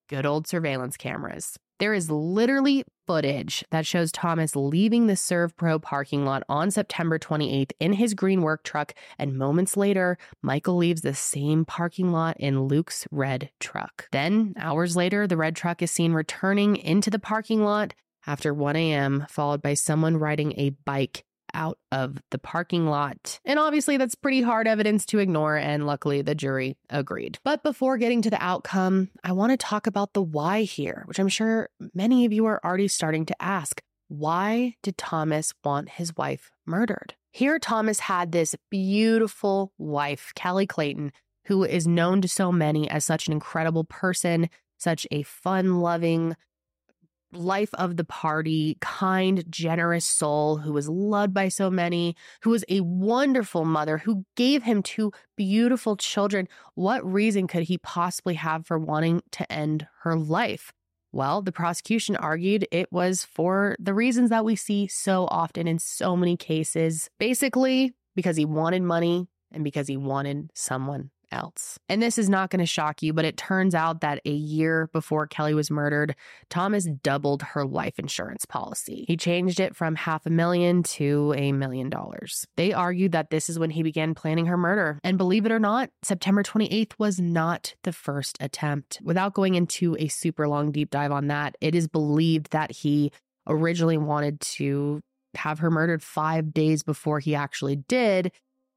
Good old surveillance cameras. There is literally footage that shows Thomas leaving the ServPro parking lot on September 28th in his green work truck, and moments later, Michael leaves the same parking lot in Luke's red truck. Then, hours later, the red truck is seen returning into the parking lot after 1 a.m., followed by someone riding a bike out of the parking lot. And obviously, that's pretty hard evidence to ignore, and luckily, the jury agreed. But before getting to the outcome, I want to talk about the why here, which I'm sure many of you are already starting to ask. Why did Thomas want his wife murdered? Here, Thomas had this beautiful wife, Kelley Clayton, who is known to so many as such an incredible person, such a fun loving, life of the party, kind, generous soul who was loved by so many, who was a wonderful mother, who gave him two beautiful children. What reason could he possibly have for wanting to end her life? Well, the prosecution argued it was for the reasons that we see so often in so many cases. Basically, because he wanted money and because he wanted someone else. And this is not going to shock you, but it turns out that a year before Kelley was murdered, Thomas doubled her life insurance policy. He changed it from half a million to a million dollars. They argued that this is when he began planning her murder. And believe it or not, September 28th was not the first attempt. Without going into a super long deep dive on that, it is believed that he originally wanted to have her murdered five days before he actually did.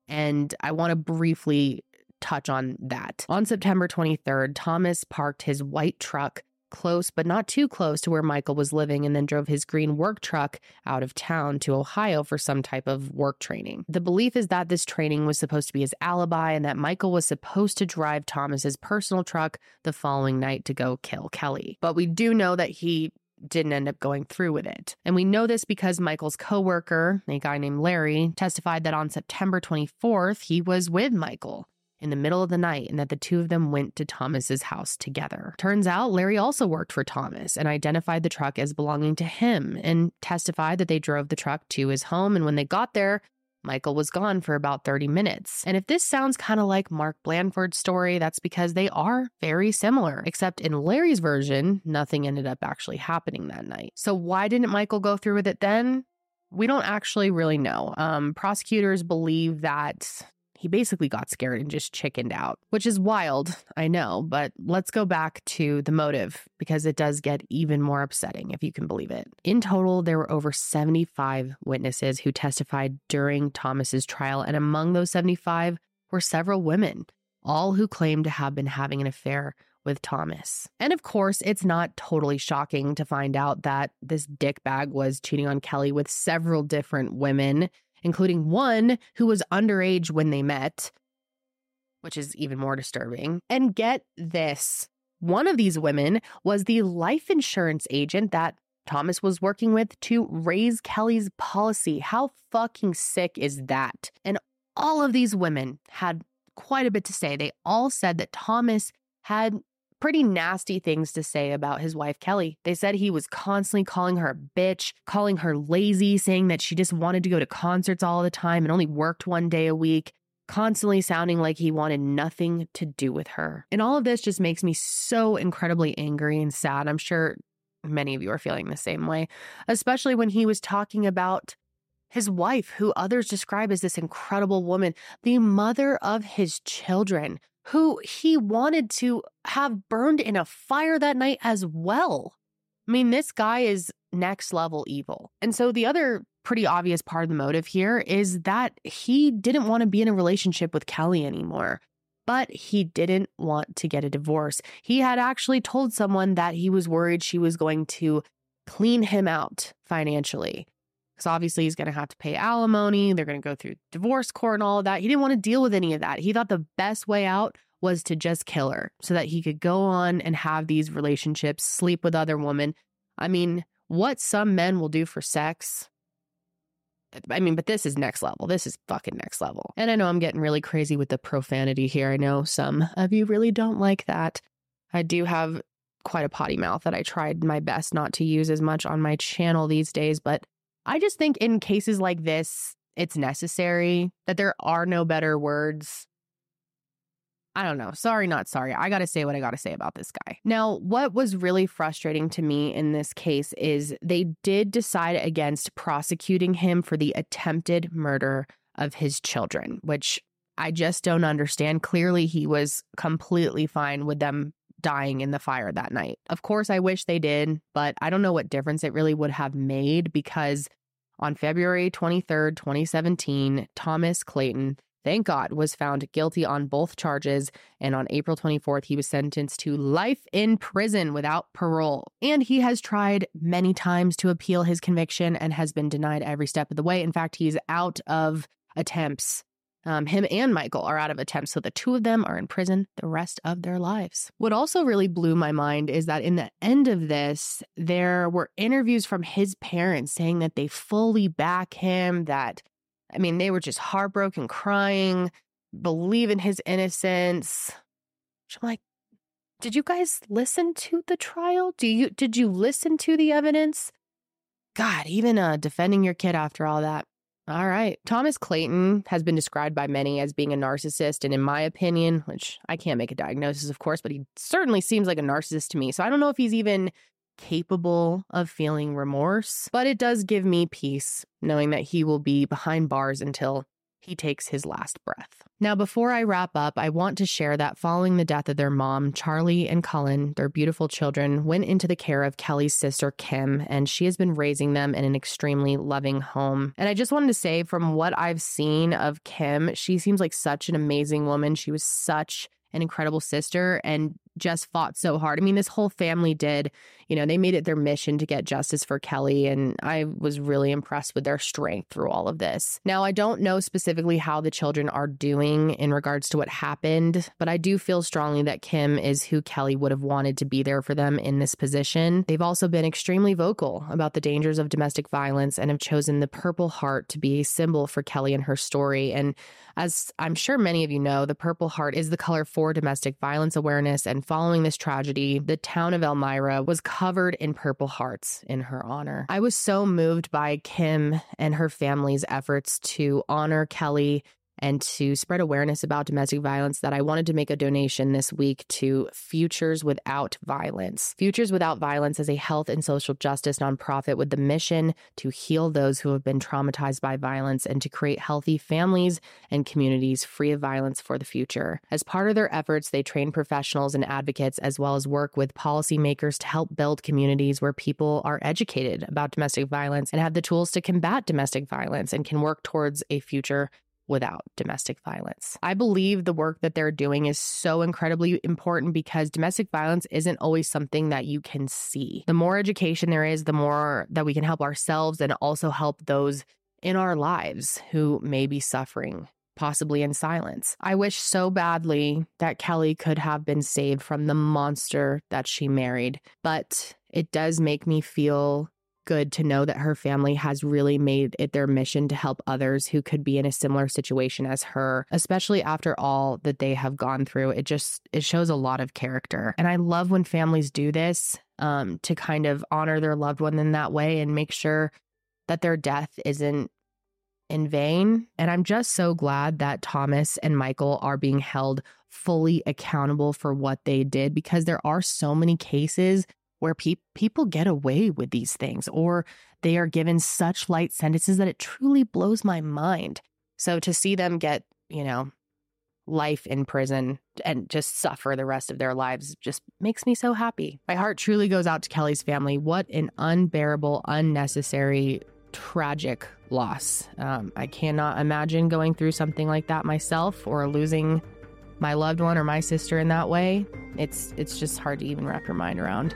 And I want to briefly touch on that. On September 23rd, Thomas parked his white truck close, but not too close to where Michael was living, and then drove his green work truck out of town to Ohio for some type of work training. The belief is that this training was supposed to be his alibi and that Michael was supposed to drive Thomas's personal truck the following night to go kill Kelley. But we do know that he didn't end up going through with it. And we know this because Michael's coworker, a guy named Larry, testified that on September 24th, he was with Michael in the middle of the night and that the two of them went to Thomas's house together. Turns out Larry also worked for Thomas and identified the truck as belonging to him and testified that they drove the truck to his home and when they got there, Michael was gone for about 30 minutes. And if this sounds kind of like Mark Blandford's story, that's because they are very similar, except in Larry's version, nothing ended up actually happening that night. So why didn't Michael go through with it then? We don't actually really know. Um, prosecutors believe that he basically got scared and just chickened out, which is wild, I know, but let's go back to the motive because it does get even more upsetting if you can believe it. In total, there were over 75 witnesses who testified during Thomas's trial, and among those 75 were several women, all who claimed to have been having an affair with Thomas. And of course, it's not totally shocking to find out that this dickbag was cheating on Kelley with several different women including one who was underage when they met, which is even more disturbing. And get this One of these women was the life insurance agent that Thomas was working with to raise Kelley's policy. How fucking sick is that? And all of these women had quite a bit to say. They all said that Thomas had pretty nasty things to say about his wife, Kelley. They said he was constantly calling her a bitch, calling her lazy, saying that she just wanted to go to concerts all the time and only worked one day a week, constantly sounding like he wanted nothing to do with her. And all of this just makes me so incredibly angry and sad. I'm sure many of you are feeling the same way, especially when he was talking about his wife, who others describe as this incredible woman, the mother of his children, who he wanted to have burned in a fire that night as well. I mean, this guy is next level evil. And so the other pretty obvious part of the motive here is that he didn't want to be in a relationship with Kelley anymore. But he didn't want to get a divorce. He had actually told someone that he was worried she was going to clean him out financially because obviously he's going to have to pay alimony. They're going to go through divorce court and all of that. He didn't want to deal with any of that. He thought the best way out was to just kill her so that he could go on and have these relationships, sleep with other women. I mean, what some men will do for sex. Eh, I mean, but this is next level. This is fucking next level. And I know I'm getting really crazy with the profanity here. I know some of you really don't like that. I do have quite a potty mouth that I tried my best not to use as much on my channel these days, but I just think in cases like this, it's necessary that there are no better words. I don't know. Sorry, not sorry. I got to say what I got to say about this guy. Now, what was really frustrating to me in this case is they did decide against prosecuting him for the attempted murder of his children, which I just don't understand. Clearly, he was completely fine with them dying in the fire that night. Of course, I wish they did, but I don't know what difference it really would have made because on February 23rd, 2017, Thomas Clayton, thank God, was found guilty on both charges. And on April 24th, he was sentenced to life in prison without parole. And he has tried many times to appeal his conviction and has been denied every step of the way. In fact, he's out of attempts um, him and Michael are out of attempts, so the two of them are in prison the rest of their lives. What also really blew my mind is that in the end of this, there were interviews from his parents saying that they fully back him, that, I mean, they were just heartbroken, crying, believe in his innocence. I'm like, did you guys listen to the trial? Do you did you listen to the evidence? God, even uh, defending your kid after all that. All right. Thomas Clayton has been described by many as being a narcissist. And in my opinion, which I can't make a diagnosis, of course, but he certainly seems like a narcissist to me. So I don't know if he's even capable of feeling remorse, but it does give me peace knowing that he will be behind bars until he takes his last breath. Now, before I wrap up, I want to share that following the death of their mom, Charlie and Cullen, their beautiful children, went into the care of Kelley's sister, Kim, and she has been raising them in an extremely loving home. And I just wanted to say, from what I've seen of Kim, she seems like such an amazing woman. She was such an incredible sister and just fought so hard. I mean, this whole family did. You know, they made it their mission to get justice for Kelley. And I was really impressed with their strength through all of this. Now, I don't know specifically how the children are doing in regards to what happened, but I do feel strongly that Kim is who Kelley would have wanted to be there for them in this position. They've also been extremely vocal about the dangers of domestic violence and have chosen the Purple Heart to be a symbol for Kelley and her story. And as I'm sure many of you know, the Purple Heart is the color for domestic violence awareness and following this tragedy, the town of Elmira was covered in Purple Hearts in her honor. I was so moved by Kim and her family's efforts to honor Kelley and to spread awareness about domestic violence that I wanted to make a donation this week to Futures Without Violence. Futures Without Violence is a health and social justice nonprofit with the mission to heal those who have been traumatized by violence and to create healthy families and communities free of violence for the future. As part of their efforts, they train professionals and advocates as well as work with policymakers to help build communities where people are educated about domestic violence and have the tools to combat domestic violence and can work towards a future without domestic violence. I believe the work that they're doing is so incredibly important because domestic violence isn't always something that you can see. The more education there is, the more that we can help ourselves and also help those in our lives who may be suffering possibly in silence. I wish so badly that Kelley could have been saved from the monster that she married, but it does make me feel good to know that her family has really made it their mission to help others who could be in a similar situation as her, especially after all that they have gone through. It just it shows a lot of character. And I love when families do this um, to kind of honor their loved one in that way and make sure that their death isn't in vain. And I'm just so glad that Thomas and Michael are being held fully accountable for what they did because there are so many cases where pe- people get away with these things or they are given such light sentences that it truly blows my mind. So to see them get, you know, life in prison and just suffer the rest of their lives just makes me so happy. My heart truly goes out to Kelley's family. What an unbearable, unnecessary, tragic loss. Um, I cannot imagine going through something like that myself or losing my loved one or my sister in that way. It's it's just hard to even wrap your mind around.